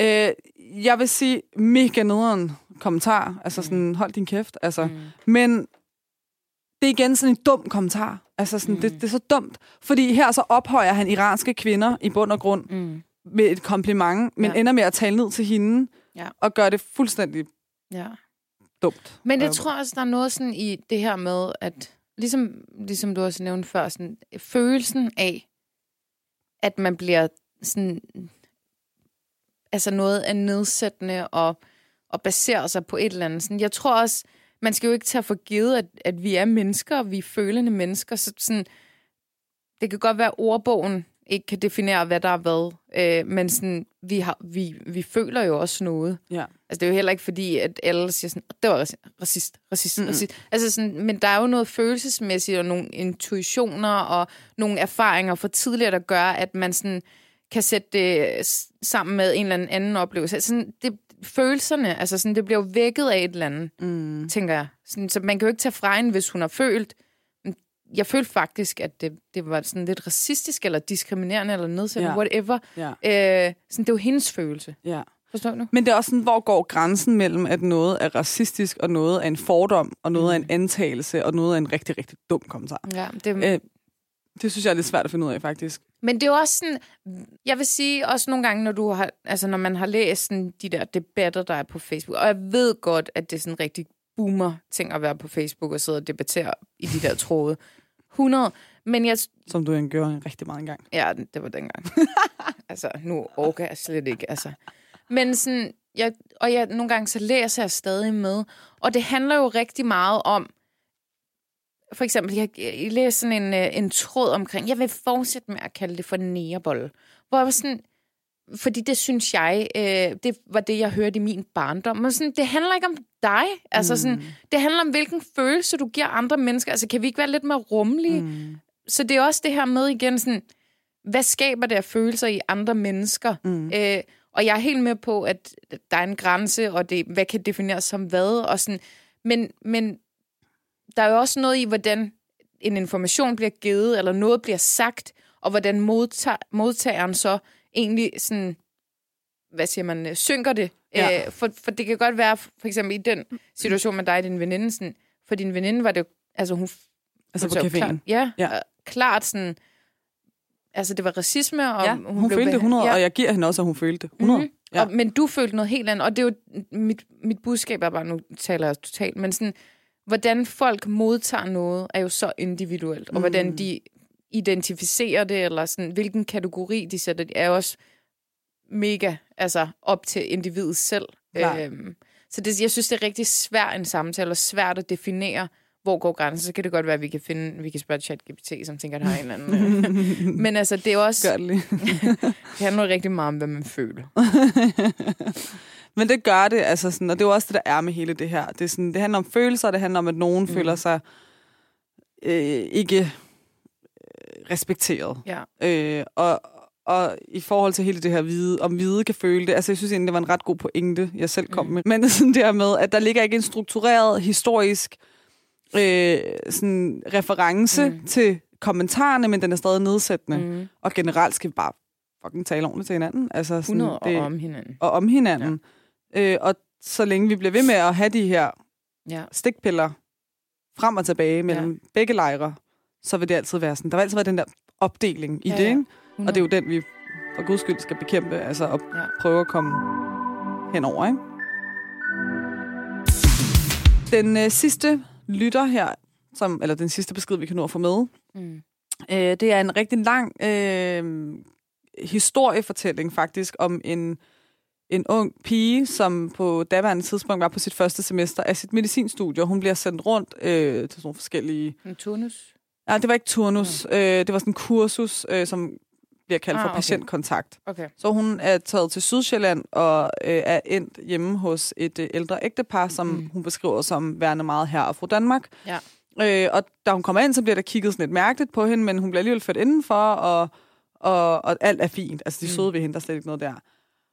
Speaker 1: Øh, jeg vil sige, mega nederen kommentar. Altså sådan, hold din kæft. Altså.
Speaker 2: Mm.
Speaker 1: Men det er igen sådan en dum kommentar. Altså sådan, mm. det, det er så dumt. Fordi her så ophøjer han iranske kvinder i bund og grund
Speaker 2: Mm.
Speaker 1: med et kompliment, men
Speaker 2: Ja.
Speaker 1: ender med at tale ned til hende
Speaker 2: Ja.
Speaker 1: og gøre det fuldstændig
Speaker 2: Ja.
Speaker 1: dumt.
Speaker 2: Men jeg
Speaker 1: Øh,
Speaker 2: tror også, der er noget sådan i det her med, at ligesom, ligesom du også nævnte før, sådan, følelsen af, at man bliver sådan, altså noget af nedsættende og, og baserer sig på et eller andet. Sådan, jeg tror også, man skal jo ikke tage for givet, at, at vi er mennesker, og vi er følende mennesker. Så sådan, det kan godt være, at ordbogen ikke kan definere, hvad der er hvad, øh, men sådan, vi, har, vi, vi føler jo også noget.
Speaker 1: Ja.
Speaker 2: Altså, det er jo heller ikke fordi, at alle siger sådan, det var raci- racist, racist, mm. racist. Altså sådan, men der er jo noget følelsesmæssigt, og nogle intuitioner, og nogle erfaringer fra tidligere, der gør, at man sådan kan sætte det sammen med en eller anden, anden oplevelse. Altså, Sådan, det, følelserne, altså sådan, det bliver jo vækket af et eller andet,
Speaker 1: Mm.
Speaker 2: tænker jeg. Sådan, så man kan jo ikke tage fra hende, hvis hun har følt. Jeg følte faktisk, at det, det var sådan lidt racistisk, eller diskriminerende, eller nedsættende,
Speaker 1: Ja.
Speaker 2: whatever.
Speaker 1: Ja.
Speaker 2: Øh, sådan, det er jo hendes følelse.
Speaker 1: ja.
Speaker 2: Forstår du?
Speaker 1: Men det er også sådan, hvor går grænsen mellem, at noget er racistisk, og noget er en fordom, og noget er en antagelse, og noget er en rigtig, rigtig dum kommentar.
Speaker 2: Ja, det,
Speaker 1: Øh, det synes jeg er lidt svært at finde ud af, faktisk.
Speaker 2: Men det er jo også sådan, jeg vil sige også nogle gange, når du har, altså når man har læst sådan, de der debatter, der er på Facebook, og jeg ved godt, at det er sådan rigtig boomer ting at være på Facebook og sidde og debattere i de der tråde. 100. Men jeg,
Speaker 1: Som du gjorde rigtig meget engang.
Speaker 2: ja, det var dengang. altså, nu orker jeg slet ikke, altså. Men sådan, jeg, og jeg, nogle gange så læser jeg stadig med, og det handler jo rigtig meget om, for eksempel, jeg, jeg læste sådan en, øh, en tråd omkring, jeg vil fortsætte med at kalde det for nærebolle. Hvor jeg var sådan, fordi det synes jeg, øh, det var det, jeg hørte i min barndom. Men sådan, det handler ikke om dig. Altså sådan, det handler om, hvilken følelse du giver andre mennesker. Altså, kan vi ikke være lidt mere rummelige?
Speaker 1: Mm.
Speaker 2: Så det er også det her med igen, sådan, hvad skaber det af følelser i andre mennesker?
Speaker 1: Mm.
Speaker 2: Øh, og jeg er helt med på, at der er en grænse, og det, hvad kan defineres som hvad, og sådan. Men, men der er jo også noget i, hvordan en information bliver givet, eller noget bliver sagt, og hvordan modtager, modtageren så egentlig sådan, hvad siger man, øh, synker det.
Speaker 1: Ja.
Speaker 2: Øh, for, for det kan godt være, for eksempel i den situation med dig og din veninde, sådan, for din veninde var det altså hun
Speaker 1: Altså
Speaker 2: hun
Speaker 1: på caféen.
Speaker 2: Klart, ja,
Speaker 1: Ja.
Speaker 2: ja. klart sådan... Altså, det var racisme, og
Speaker 1: Ja, hun, hun
Speaker 2: blev
Speaker 1: følte det
Speaker 2: beha-
Speaker 1: 100,
Speaker 2: ja.
Speaker 1: og jeg giver hende også, at hun følte det 100.
Speaker 2: Mhm.
Speaker 1: Ja.
Speaker 2: Og, men du følte noget helt andet, og det er jo mit, mit budskab er bare, nu taler jeg totalt, men sådan, hvordan folk modtager noget, er jo så individuelt, og hvordan
Speaker 1: Mm.
Speaker 2: de identificerer det, eller sådan, hvilken kategori de sætter det, er også mega altså, op til individet selv. Øhm, så det, jeg synes, det er rigtig svært en samtale, og svært at definere, hvor går grænsen. Så kan det godt være, at vi kan finde, vi kan spørge ChatGPT, som tænker, at der har en eller anden... øh. Men altså, det er også...
Speaker 1: Gør det.
Speaker 2: Det handler rigtig meget om, hvad man føler.
Speaker 1: Men det gør det, altså sådan, og det er jo også det, der er med hele det her. Det, er sådan, det handler om følelser, det handler om, at nogen mm. føler sig øh, ikke øh, respekteret.
Speaker 2: Ja.
Speaker 1: Øh, og, og i forhold til hele det her hvide, om hvide kan føle det, altså jeg synes egentlig, det var en ret god pointe, jeg selv kom
Speaker 2: Mm.
Speaker 1: med. Men sådan det her med, at der ligger ikke en struktureret, historisk øh, sådan reference
Speaker 2: Mm.
Speaker 1: til kommentarerne, men den er stadig nedsættende. Mm. Og generelt skal vi bare fucking tale ordentligt til hinanden. Altså sådan,
Speaker 2: 100 og om hinanden.
Speaker 1: og om hinanden. Ja. Øh, og så længe vi bliver ved med at have de her
Speaker 2: Ja.
Speaker 1: stikpiller frem og tilbage mellem ja. begge lejre, så vil det altid være sådan. Der vil altid være den der opdeling i
Speaker 2: Ja,
Speaker 1: det,
Speaker 2: ja.
Speaker 1: ikke? Og det er jo den, vi for guds skyld skal bekæmpe, altså at
Speaker 2: Ja.
Speaker 1: prøve at komme henover, ikke? Den øh, sidste lytter her, som, eller den sidste besked, vi kan nå at få med,
Speaker 2: Mm.
Speaker 1: Øh, det er en rigtig lang øh, historiefortælling faktisk om en, en ung pige, som på daværende tidspunkt var på sit første semester af sit medicinstudie. Hun bliver sendt rundt øh, til sådan nogle forskellige...
Speaker 2: En turnus.
Speaker 1: Nej, det var ikke turnus. Øh, det var sådan en kursus, øh, som bliver kaldt
Speaker 2: Ah,
Speaker 1: for
Speaker 2: okay.
Speaker 1: patientkontakt.
Speaker 2: Okay.
Speaker 1: Så hun er taget til Sydsjælland og øh, er endt hjemme hos et øh, ældre ægtepar, som mm.
Speaker 2: Mm.
Speaker 1: hun beskriver som værende meget her og fru Danmark.
Speaker 2: Ja.
Speaker 1: Øh, og da hun kommer ind, så bliver der kigget sådan lidt mærkeligt på hende, men hun bliver alligevel ført indenfor, og, og, og alt er fint. Altså, de er
Speaker 2: Mm.
Speaker 1: søde ved hende, der er slet ikke noget der.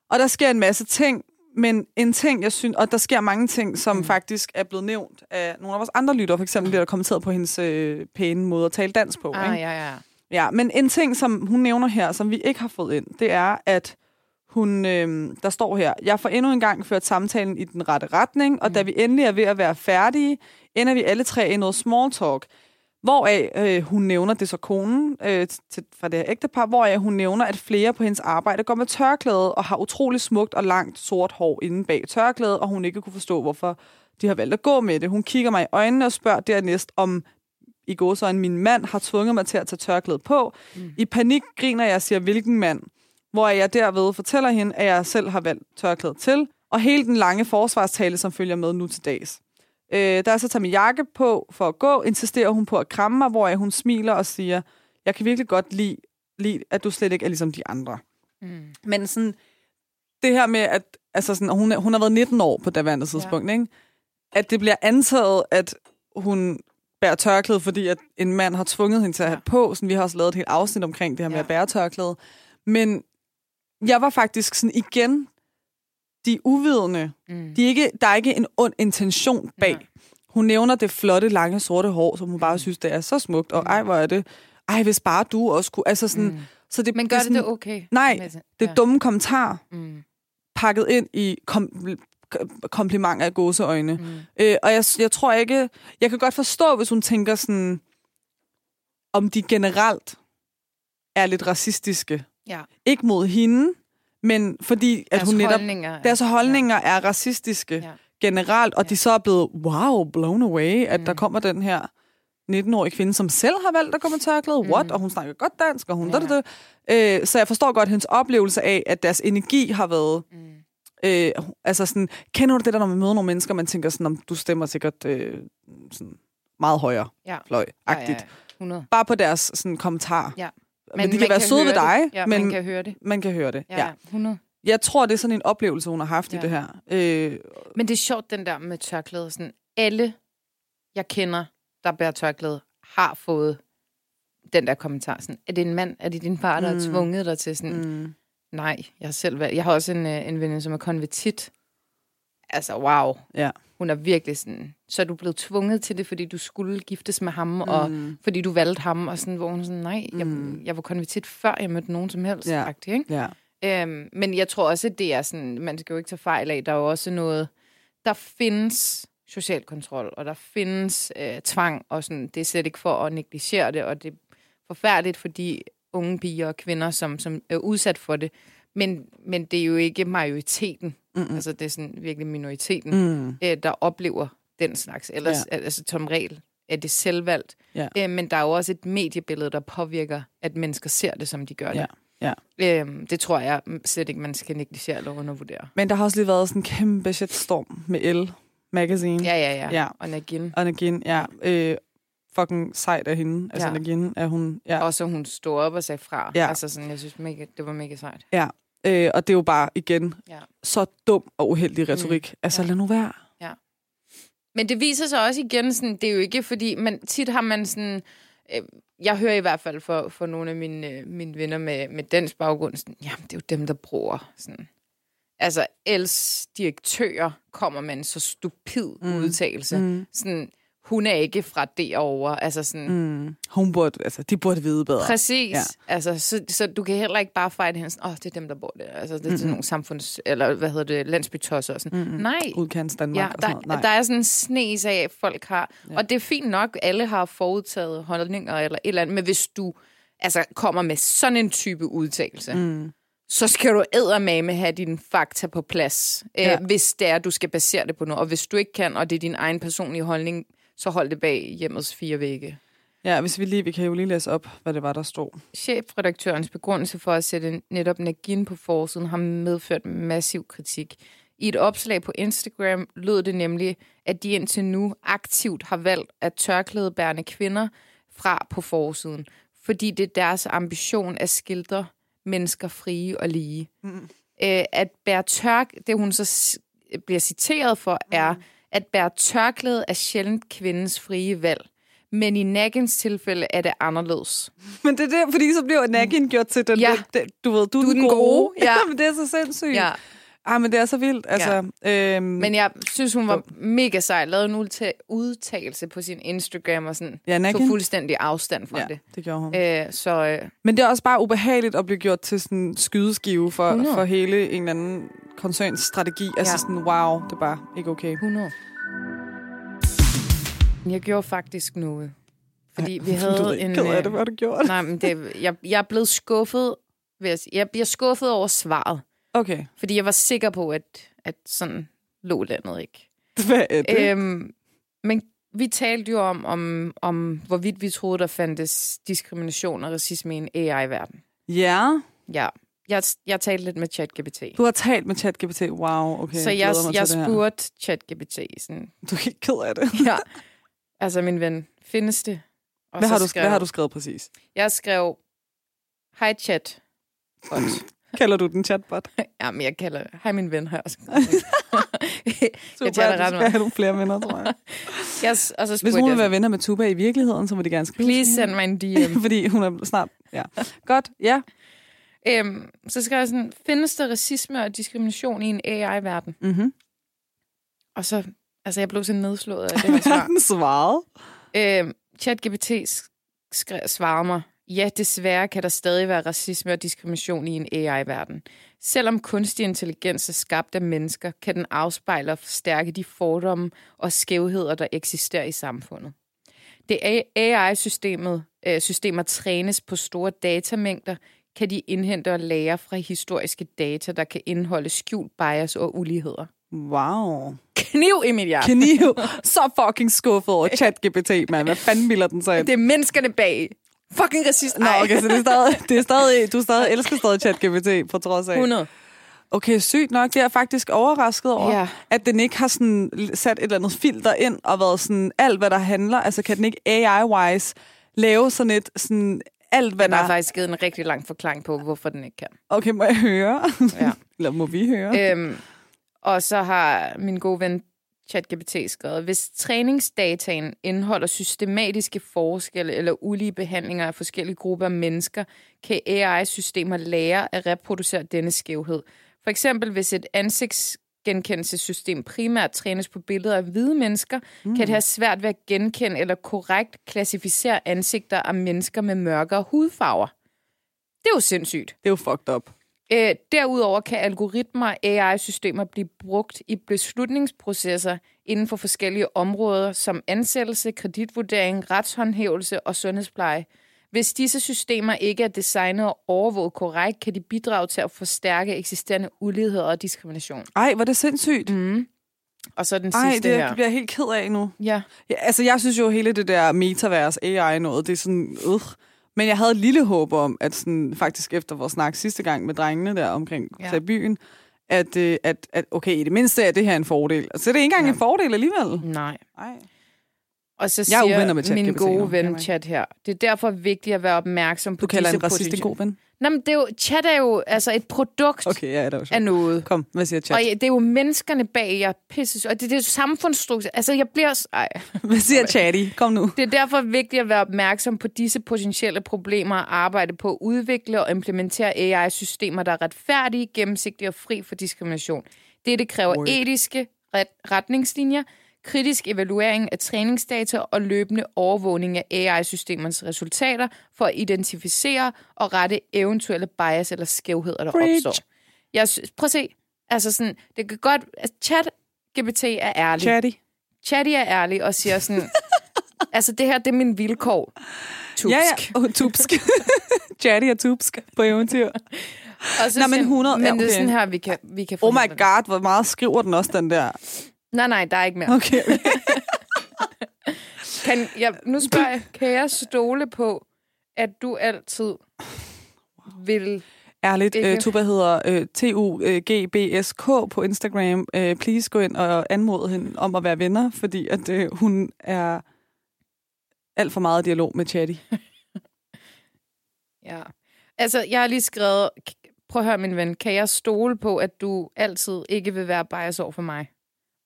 Speaker 1: Og der sker en masse ting, Men en ting, jeg synes, og der sker mange ting, som mm. faktisk er blevet nævnt af nogle af vores andre lyttere, for eksempel det, der kommenteret på hendes øh, pæne måde at tale dansk på.
Speaker 2: Ah,
Speaker 1: ikke?
Speaker 2: ja, ja.
Speaker 1: Ja, men en ting, som hun nævner her, som vi ikke har fået ind, det er, at hun, øh, der står her, jeg får endnu en gang ført samtalen i den rette retning, og mm. da vi endelig er ved at være færdige, ender vi alle tre i noget small talk. Hvoraf øh, hun nævner, det så konen øh, til, fra det her ægtepar, hvoraf hun nævner, at flere på hendes arbejde går med tørklæde og har utrolig smukt og langt sort hår inde bag tørklædet, og hun ikke kunne forstå, hvorfor de har valgt at gå med det. Hun kigger mig i øjnene og spørger dernæst, om i går så min mand har tvunget mig til at tage tørklædet på. Mm. I panik griner jeg og siger, hvilken mand? Hvor jeg derved fortæller hende, at jeg selv har valgt tørklædet til, og hele den lange forsvarstale, som følger med nu til dags. Øh, da jeg så tager min jakke på for at gå, insisterer hun på at kramme mig, hvor hun smiler og siger, jeg kan virkelig godt lide, lide, at du slet ikke er ligesom de andre.
Speaker 2: Mm.
Speaker 1: Men sådan, det her med, at altså sådan, hun, hun har været 19 år på daværende tidspunkt, ja. ikke? at det bliver antaget, at hun bærer tørklæde, fordi at en mand har tvunget hende til at have på. Sådan, vi har også lavet et helt afsnit omkring det her med
Speaker 2: Ja.
Speaker 1: at bære tørklæde. Men jeg var faktisk sådan igen, de uvidende,
Speaker 2: Mm.
Speaker 1: de er ikke, der er ikke en ond intention bag.
Speaker 2: Nej.
Speaker 1: Hun nævner det flotte, lange, sorte hår, som hun bare synes, det er så smukt. Og ej, hvor er det... Ej, hvis bare du også kunne... Altså sådan,
Speaker 2: Mm.
Speaker 1: så det,
Speaker 2: Men gør
Speaker 1: er
Speaker 2: det
Speaker 1: sådan,
Speaker 2: det okay?
Speaker 1: Nej, det er dumme kommentarer,
Speaker 2: Mm.
Speaker 1: pakket ind i kom, komplimenter af gåseøjne.
Speaker 2: Mm.
Speaker 1: Øh, og jeg, jeg tror ikke... Jeg kan godt forstå, hvis hun tænker sådan... Om de generelt er lidt racistiske.
Speaker 2: Ja.
Speaker 1: Ikke mod hende, men fordi at
Speaker 2: Deres
Speaker 1: hun netop...
Speaker 2: holdninger.
Speaker 1: Deres holdninger ja. er racistiske
Speaker 2: Ja.
Speaker 1: generelt, og
Speaker 2: Ja.
Speaker 1: de så er blevet, wow, blown away, at mm. der
Speaker 2: Mm.
Speaker 1: kommer den her 19-årige kvinde, som selv har valgt at gå med tørklæde.
Speaker 2: Mm.
Speaker 1: What? Og hun snakker godt dansk, og hun...
Speaker 2: Ja.
Speaker 1: Ja. Det, det. Øh, så jeg forstår godt hendes oplevelse af, at deres energi har været...
Speaker 2: Mm.
Speaker 1: Øh, altså sådan, kender du det der, når man møder nogle mennesker, man tænker sådan, om du stemmer sikkert øh, sådan meget højere
Speaker 2: Ja.
Speaker 1: fløj-agtigt.
Speaker 2: Ja, ja, 100.
Speaker 1: Bare på deres sådan, kommentar.
Speaker 2: Ja.
Speaker 1: Men, de
Speaker 2: man
Speaker 1: kan være søde ved dig,
Speaker 2: det. Ja,
Speaker 1: men
Speaker 2: man kan høre det.
Speaker 1: man kan høre det.
Speaker 2: Ja,
Speaker 1: Ja.
Speaker 2: ja. 100.
Speaker 1: Jeg tror, det er sådan en oplevelse, hun har haft ja. i det her. Øh,
Speaker 2: Men det er sjovt, den der med tørklæde. Sådan, alle, jeg kender, der bærer tørklæde, har fået den der kommentar. Sådan, er det en mand? Er det din far, der
Speaker 1: Mm.
Speaker 2: har tvunget dig til sådan? Mm.
Speaker 1: mm,
Speaker 2: Nej, jeg har selv været. Jeg har også en, øh, en veninde, som er konvertit. Altså, wow.
Speaker 1: ja.
Speaker 2: Hun er virkelig sådan... Så er du blevet tvunget til det, fordi du skulle giftes med ham, mm. og fordi du valgte ham, og sådan, hvor hun sådan, nej, jeg,
Speaker 1: Mm.
Speaker 2: jeg var konvertit før jeg mødte nogen som helst,
Speaker 1: Ja.
Speaker 2: faktisk, ikke?
Speaker 1: Ja.
Speaker 2: Øhm, men jeg tror også, at det er sådan, man skal jo ikke tage fejl af, der er jo også noget, der findes social kontrol, og der findes øh, tvang, og sådan, det er slet ikke for at negligere det, og det er forfærdeligt for de unge piger og kvinder, som, som er udsat for det, men, men det er jo ikke majoriteten,
Speaker 1: Mm.
Speaker 2: mm. altså det er sådan virkelig minoriteten,
Speaker 1: Mm.
Speaker 2: øh, der oplever den slags, ellers, ja. altså som regel er det selvvalgt,
Speaker 1: Ja.
Speaker 2: øh, men der er jo også et mediebillede, der påvirker, at mennesker ser det, som de gør det.
Speaker 1: Ja. Ja.
Speaker 2: Øhm, det tror jeg slet ikke, man skal negligere eller undervurdere.
Speaker 1: Men der har også lige været sådan en kæmpe shitstorm med Elle Magazine.
Speaker 2: Ja, ja, ja.
Speaker 1: Ja.
Speaker 2: Og Nagin.
Speaker 1: Og Nagin, ja. Øh, fucking sejt af hende. Altså
Speaker 2: Ja.
Speaker 1: Nagin, er hun... Ja.
Speaker 2: Og så hun stod op og sagde fra.
Speaker 1: Ja.
Speaker 2: Altså sådan, jeg synes, mega, det var mega sejt.
Speaker 1: Øh, og det er jo bare, igen,
Speaker 2: Ja.
Speaker 1: så dum og uheldig retorik. Mm. Altså,
Speaker 2: Ja.
Speaker 1: lad nu være.
Speaker 2: Men det viser sig også igen, sådan, det er jo ikke fordi, man, tit har man sådan, øh, jeg hører i hvert fald for, for nogle af mine, øh, mine venner med, med dansk baggrund, sådan, jamen det er jo dem, der bruger sådan. Altså, Els direktører kommer med en så stupid
Speaker 1: Mm.
Speaker 2: udtalelse. Mm. Sådan, hun er ikke fra derovre. Altså sådan,
Speaker 1: Mm. Hun burde, altså, de burde vide bedre.
Speaker 2: Præcis.
Speaker 1: Ja.
Speaker 2: Altså, så, så du kan heller ikke bare fejle hende sådan, åh, oh, det er dem, der bor der. Altså, det er sådan nogle samfunds... Eller hvad hedder det? Landsbytosser og sådan.
Speaker 1: Mm-mm.
Speaker 2: Nej.
Speaker 1: Udkants Danmark
Speaker 2: Ja,
Speaker 1: og sådan
Speaker 2: der,
Speaker 1: noget. Nej.
Speaker 2: der er sådan en snes af, folk har...
Speaker 1: Ja.
Speaker 2: Og det er fint nok, alle har forudtaget holdninger eller et eller andet, men hvis du altså, kommer med sådan en type udtalelse, mm. Så skal du eddermame have dine fakta på plads,
Speaker 1: Ja.
Speaker 2: ja. øh, hvis det er, du skal basere det på noget. Og hvis du ikke kan, og det er din egen personlige holdning, så hold det bag hjemmets fire vægge.
Speaker 1: Ja, hvis vi lige, vi kan jo lige læse op, hvad det var, der stod.
Speaker 2: Chefredaktørens begrundelse for at sætte netop Nagin på forsiden har medført massiv kritik. I et opslag på Instagram lød det nemlig, at de indtil nu aktivt har valgt at tørklædebærende kvinder fra på forsiden, fordi det er deres ambition at skildre mennesker frie og lige.
Speaker 1: Mm.
Speaker 2: Øh, at bære tørk, det hun så bliver citeret for, er, at bære tørklæde er sjældent kvindens frie valg. Men i Nagins tilfælde er det anderledes.
Speaker 1: Men det er det, fordi så bliver Nagin gjort til den,
Speaker 2: Ja.
Speaker 1: den, den, du ved, du,
Speaker 2: Du er den gode. Ja.
Speaker 1: men det er så sindssygt.
Speaker 2: Ja.
Speaker 1: Ah, men det er så vildt. Altså, ja. øhm,
Speaker 2: Men jeg synes, hun var mega sej. Lavede en udta- udtalelse på sin Instagram og sådan.
Speaker 1: Ja,
Speaker 2: tog fuldstændig afstand fra
Speaker 1: ja,
Speaker 2: det.
Speaker 1: det gjorde hun.
Speaker 2: Øh, så øh,
Speaker 1: Men det er også bare ubehageligt at blive gjort til sådan en skydeskive for,
Speaker 2: 100.
Speaker 1: for hele en eller anden koncerns strategi. Altså
Speaker 2: Ja.
Speaker 1: sådan, wow, det er bare ikke okay.
Speaker 2: 100. Jeg gjorde faktisk noget. Fordi vi
Speaker 1: Du
Speaker 2: havde
Speaker 1: er
Speaker 2: en...
Speaker 1: ked af
Speaker 2: øh,
Speaker 1: det, hvad har du gjort.
Speaker 2: Nej, men det, jeg, jeg er blevet skuffet. Jeg, jeg bliver skuffet over svaret.
Speaker 1: Okay.
Speaker 2: Fordi jeg var sikker på, at, at sådan lå landet ikke.
Speaker 1: Hvad er det?
Speaker 2: Øhm, men vi talte jo om, om, om, hvorvidt vi troede, der fandtes diskrimination og racisme i en AI-verden.
Speaker 1: Ja,
Speaker 2: Ja, jeg, jeg talte lidt med ChatGPT.
Speaker 1: du har talt med ChatGPT. Wow, okay.
Speaker 2: så jeg, jeg
Speaker 1: her.
Speaker 2: spurgte ChatGPT sådan,
Speaker 1: Du er helt ked af det.
Speaker 2: ja, altså min ven, findes det? Og
Speaker 1: Hvad har, du,
Speaker 2: skrev,
Speaker 1: hvad har du skrevet præcis?
Speaker 2: Jeg skrev, hej chat. Bot.
Speaker 1: Kalder du den chatbot?
Speaker 2: ja, men jeg kalder, hej min ven, jeg også
Speaker 1: Super,
Speaker 2: taler
Speaker 1: du
Speaker 2: ret
Speaker 1: skal
Speaker 2: meget.
Speaker 1: have nogle flere venner, tror jeg.
Speaker 2: jeg, s- og så
Speaker 1: Hvis hun vil
Speaker 2: jeg,
Speaker 1: være venner med Tuba i virkeligheden, så må de gerne skrive.
Speaker 2: please send mig en DM.
Speaker 1: Fordi hun er snart... Ja. Godt, ja.
Speaker 2: øhm, så skrev jeg sådan, findes der racisme og diskrimination i en AI-verden?
Speaker 1: Mm-hmm.
Speaker 2: Og så, altså jeg blev så nedslået af det her svar.
Speaker 1: den svarede.
Speaker 2: øhm, ChatGPT skrev, svarede mig, ja, desværre kan der stadig være racisme og diskrimination i en AI-verden. Selvom kunstig intelligens er skabt af mennesker, kan den afspejle og forstærke de fordomme og skævheder, der eksisterer i samfundet. Det AI-systemet øh, systemer trænes på store datamængder, kan de indhente og lære fra historiske data, der kan indeholde skjult bias og uligheder.
Speaker 1: Wow.
Speaker 2: Kniv hjerte.
Speaker 1: Kniv. Så fucking skuffet over ChatGPT, mand. Hvad fanden bilder den sig?
Speaker 2: Det er menneskerne bag. Fucking racist.
Speaker 1: Nå, okay, så det er stadig, det er stadig, du stadig elsker stadig ChatGPT, på trods af.
Speaker 2: 100.
Speaker 1: Okay, sygt nok. Det er jeg faktisk overrasket over,
Speaker 2: Ja.
Speaker 1: at den ikke har sådan sat et eller andet filter ind og været sådan alt, hvad der handler. Altså, kan den ikke AI-wise lave sådan et sådan alt, hvad
Speaker 2: Den har
Speaker 1: der...
Speaker 2: faktisk givet en rigtig lang forklaring på, hvorfor den ikke kan.
Speaker 1: Okay, må jeg høre?
Speaker 2: Ja.
Speaker 1: eller må vi høre?
Speaker 2: øhm, og så har min gode ven ChatGPT skrevet, hvis træningsdataen indeholder systematiske forskelle eller ulige behandlinger af forskellige grupper af mennesker, kan AI-systemer lære at reproducere denne skævhed. For eksempel hvis et ansigtsgenkendelsessystem primært trænes på billeder af hvide mennesker, mm. kan det have svært ved at genkende eller korrekt klassificere ansigter af mennesker med mørkere hudfarver. Det er jo sindssygt.
Speaker 1: Det er jo fucked up.
Speaker 2: Øh, derudover kan algoritmer og AI-systemer blive brugt i beslutningsprocesser inden for forskellige områder, som ansættelse, kreditvurdering, retshåndhævelse og sundhedspleje. Hvis disse systemer ikke er designet og overvåget korrekt, kan de bidrage til at forstærke eksisterende ulighed og diskrimination.
Speaker 1: Ej, hvor er det sindssygt.
Speaker 2: Mm. Og så den
Speaker 1: Ej,
Speaker 2: sidste
Speaker 1: det
Speaker 2: her.
Speaker 1: bliver jeg helt ked af nu.
Speaker 2: Ja.
Speaker 1: Ja, altså, jeg synes jo, hele det der metavers AI noget, det er sådan, øh. Men jeg havde et lille håb om, at sådan, faktisk efter vores snak sidste gang med drengene der omkring
Speaker 2: Ja.
Speaker 1: ja. byen, at, øh, at, at okay, i det mindste er det her en fordel. Altså, det er ikke engang
Speaker 2: Ja.
Speaker 1: en fordel alligevel.
Speaker 2: Nej.
Speaker 1: Ej.
Speaker 2: Og så
Speaker 1: Jeg er
Speaker 2: siger
Speaker 1: med
Speaker 2: min
Speaker 1: ChatGPT nu,
Speaker 2: gode ven chat her, det er derfor vigtigt at være opmærksom på
Speaker 1: Du
Speaker 2: disse
Speaker 1: en racist en god ven?
Speaker 2: Nå, men det er jo, chat er jo altså et produkt
Speaker 1: Okay, ja, det var
Speaker 2: af
Speaker 1: sjovt.
Speaker 2: noget.
Speaker 1: Kom, hvad siger chat?
Speaker 2: Og ja, det er jo menneskerne bag, jeg pisses. Og det, det er jo samfundsstruktur. Altså, jeg bliver... s- Ej.
Speaker 1: Hvad siger chatty? Kom nu.
Speaker 2: Det er derfor vigtigt at være opmærksom på disse potentielle problemer og arbejde på at udvikle og implementere AI-systemer, der er retfærdige, gennemsigtige og fri for diskrimination. Dette kræver
Speaker 1: Word.
Speaker 2: etiske ret- retningslinjer, kritisk evaluering af træningsdata og løbende overvågning af AI-systemernes resultater for at identificere og rette eventuelle bias eller skævheder, der
Speaker 1: Preach.
Speaker 2: opstår. Jeg synes, prøv at se. Altså sådan, det kan godt... Altså, chat GPT er ærlig.
Speaker 1: Chatty.
Speaker 2: Chatty er ærlig og siger sådan... altså, det her, det er min vilkår. Tupsk.
Speaker 1: Ja, ja. Oh, tupsk. chatty og tupsk på eventyr.
Speaker 2: Og så
Speaker 1: Nå, men
Speaker 2: sådan-
Speaker 1: 100
Speaker 2: Men
Speaker 1: ja,
Speaker 2: det er
Speaker 1: okay.
Speaker 2: sådan her, vi kan, vi kan
Speaker 1: Oh my god, hvor meget skriver den også, den der.
Speaker 2: Nej, nej, der er ikke mere.
Speaker 1: Okay.
Speaker 2: Kan, jeg, nu spørger jeg, kan jeg stole på, at du altid vil...
Speaker 1: Ærligt,
Speaker 2: Ikke?
Speaker 1: øh, Tuba hedder øh, T-U-G-B-S-K på Instagram. Øh, please gå ind og anmode hende om at være venner, fordi at øh, hun er alt for meget dialog med Chatty.
Speaker 2: Ja. Altså, jeg har lige skrevet... Prøv at høre, min ven. Kan jeg stole på, at du altid ikke vil være bias over for mig?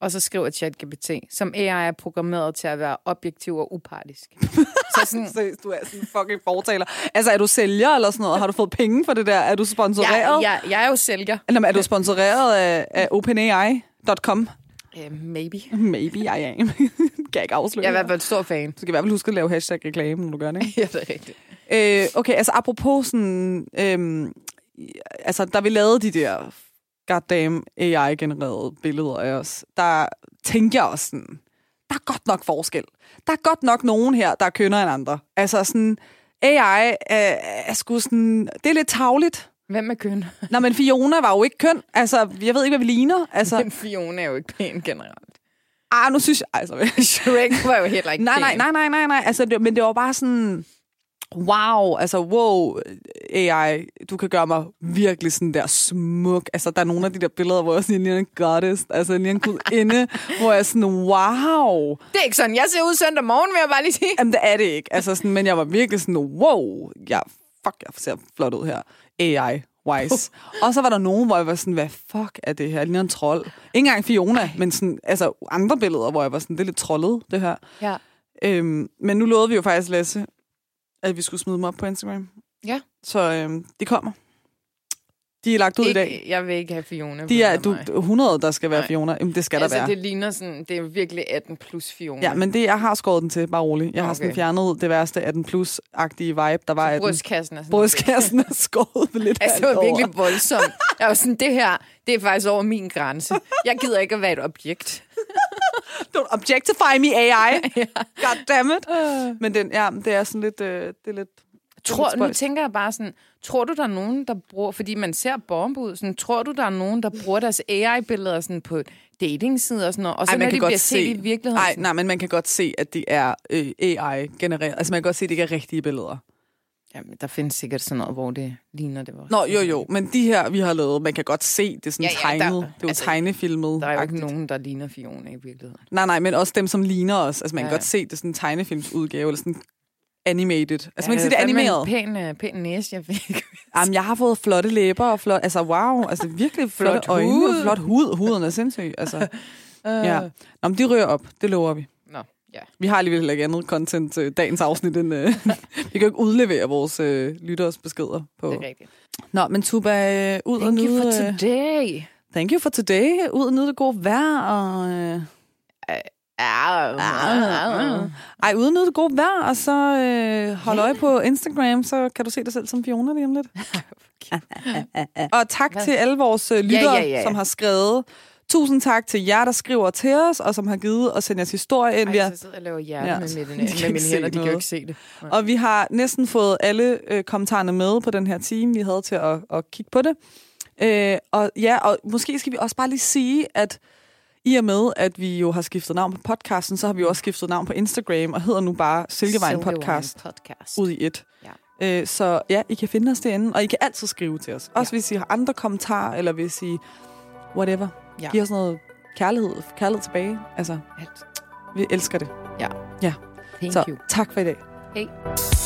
Speaker 2: Og så skriver ChatGPT, som AI er programmeret til at være objektiv og upartisk. så sådan,
Speaker 1: Seriøst, du er sådan en fucking fortaler. Altså, er du sælger eller sådan noget? Har du fået penge for det der? Er du sponsoreret?
Speaker 2: jeg, jeg, jeg er jo sælger.
Speaker 1: Eller er du sponsoreret af, af OpenAI.com?
Speaker 2: Uh, maybe.
Speaker 1: Maybe I am. kan jeg ikke afsløre.
Speaker 2: Jeg er i hvert fald stor fan.
Speaker 1: Så skal i hvert fald huske at lave hashtag-reklame, når du gør det, ikke?
Speaker 2: ja, det er rigtigt.
Speaker 1: Øh, okay, altså apropos sådan... Øhm, altså, da vi lavede de der goddamn AI-genererede billeder af os, der tænker jeg også sådan, der er godt nok forskel. Der er godt nok nogen her, der er kønner end andre. Altså sådan, AI er, er sgu sådan, det er lidt tavligt.
Speaker 2: Hvem er køn?
Speaker 1: Nå, men Fiona var jo ikke køn. Altså, jeg ved ikke, hvad vi ligner. Altså,
Speaker 2: Men Fiona er jo ikke pæn generelt.
Speaker 1: ah, nu synes jeg... Altså,
Speaker 2: Shrek var jo heller ikke
Speaker 1: nej, nej, nej, nej, nej, nej. Altså, det, men det var bare sådan... Wow, altså wow, AI, du kan gøre mig virkelig sådan der smuk. Altså, der er nogle af de der billeder, hvor jeg sådan ligner en goddess, altså lige en gudinde, hvor jeg er sådan, wow.
Speaker 2: Det er ikke sådan, jeg ser ud søndag morgen, vil jeg bare lige sige.
Speaker 1: Jamen, det er det ikke. Altså, sådan, men jeg var virkelig sådan, wow, ja, fuck, jeg ser flot ud her. AI-wise. Og så var der nogen, hvor jeg var sådan, hvad fuck er det her? Jeg ligner en trold. Ikke engang Fiona, men sådan, altså andre billeder, hvor jeg var sådan, det er lidt trollet, det her.
Speaker 2: Ja.
Speaker 1: Øhm, men nu lovede vi jo faktisk, Lasse, at vi skulle smide dem op på Instagram.
Speaker 2: Ja.
Speaker 1: Så øhm, de kommer. De er lagt ud i dag.
Speaker 2: Ikke, jeg vil ikke have Fiona.
Speaker 1: De er du, 100, der skal være
Speaker 2: Nej.
Speaker 1: Fiona. Jamen, det skal
Speaker 2: altså,
Speaker 1: der være.
Speaker 2: det ligner sådan, det er virkelig 18 plus Fiona.
Speaker 1: Ja, men det, jeg har skåret den til, bare roligt. Jeg har sådan
Speaker 2: Okay.
Speaker 1: fjernet det værste 18 plus-agtige vibe, der var af.
Speaker 2: Brystkassen er sådan
Speaker 1: Brystkassen er skåret lidt
Speaker 2: Altså, det var virkelig voldsomt. Jeg var sådan, det her, det er faktisk over min grænse. Jeg gider ikke at være et objekt.
Speaker 1: Don't objectify me, AI. God damn it. Men den, ja, det er sådan lidt... Øh, det er lidt
Speaker 2: Tror,
Speaker 1: lidt
Speaker 2: nu tænker jeg bare sådan, tror du, der er nogen, der bruger, fordi man ser bombud, sådan, tror du, der er nogen, der bruger deres AI-billeder sådan på datingsider og sådan noget, og så
Speaker 1: Ej,
Speaker 2: når de bliver set i virkeligheden,
Speaker 1: Ej,
Speaker 2: sådan,
Speaker 1: nej, men man kan godt se, at det er øh, AI-genereret. Altså, man kan godt se, at det ikke er rigtige billeder.
Speaker 2: jamen, der findes sikkert sådan noget, hvor det ligner det. Var.
Speaker 1: Nå, jo, jo. Men de her, vi har lavet, man kan godt se, det er sådan
Speaker 2: Ja, ja,
Speaker 1: tegnet.
Speaker 2: der-
Speaker 1: det er jo
Speaker 2: altså,
Speaker 1: tegnefilmet.
Speaker 2: Der er jo ikke nogen, der ligner Fiona i virkeligheden.
Speaker 1: Nej, nej, men også dem, som ligner os. Altså, man kan
Speaker 2: Ja, ja.
Speaker 1: godt se, det er sådan en tegnefilmsudgave, eller sådan animated. Altså, man kan
Speaker 2: Ja,
Speaker 1: se, det er animeret.
Speaker 2: En pæn, øh, pæn næse, jeg fik.
Speaker 1: Jamen, jeg har fået flotte læber og flot... Altså, wow. Altså, virkelig
Speaker 2: Flot
Speaker 1: øjne
Speaker 2: hud.
Speaker 1: og flot hud. Huden er sindssyg. Altså, ja. Nå, men de rører op. Det lover vi.
Speaker 2: Nå, ja.
Speaker 1: Vi har alligevel ikke andet content til dagens afsnit end... Øh, vi kan jo ikke udlevere vores øh, lytteres beskeder på...
Speaker 2: Det er rigtigt.
Speaker 1: Nå, men Tuba, øh, ud og
Speaker 2: Thank you for
Speaker 1: nyde... øh,
Speaker 2: today.
Speaker 1: Thank you for today. Ud og nyde det gode vejr. Og, øh, ej, ud og nyde det gode vejr, og så øh, hold øje på Instagram, så kan du se dig selv som Fiona lige om lidt. og tak til alle vores øh, lyttere,
Speaker 2: Ja, ja, ja,
Speaker 1: som har skrevet. Tusind tak til jer, der skriver til os, og som har givet og sendt jeres historie ind.
Speaker 2: Ej, så sidder jeg og laver hjerte
Speaker 1: Ja,
Speaker 2: med,
Speaker 1: kan
Speaker 2: med mine hænder, de kan jo
Speaker 1: noget.
Speaker 2: ikke se det.
Speaker 1: Og vi har næsten fået alle øh, kommentarerne med på den her time, vi havde til at, at kigge på det. Øh, og ja, og måske skal vi også bare lige sige, at i og med, at vi jo har skiftet navn på podcasten, så har vi jo også skiftet navn på Instagram, og hedder nu bare Silkevejen Podcast
Speaker 2: podcast.
Speaker 1: ud i et.
Speaker 2: Ja.
Speaker 1: Øh, så ja, I kan finde os derinde, og I kan altid skrive til os. Også ja. hvis I har andre kommentarer, eller hvis I whatever.
Speaker 2: Ja.
Speaker 1: Giv os noget kærlighed, kærlighed tilbage. Altså,
Speaker 2: Alt.
Speaker 1: vi elsker det.
Speaker 2: Ja.
Speaker 1: Ja.
Speaker 2: Thank
Speaker 1: så
Speaker 2: you.
Speaker 1: tak for i dag.
Speaker 2: Hej.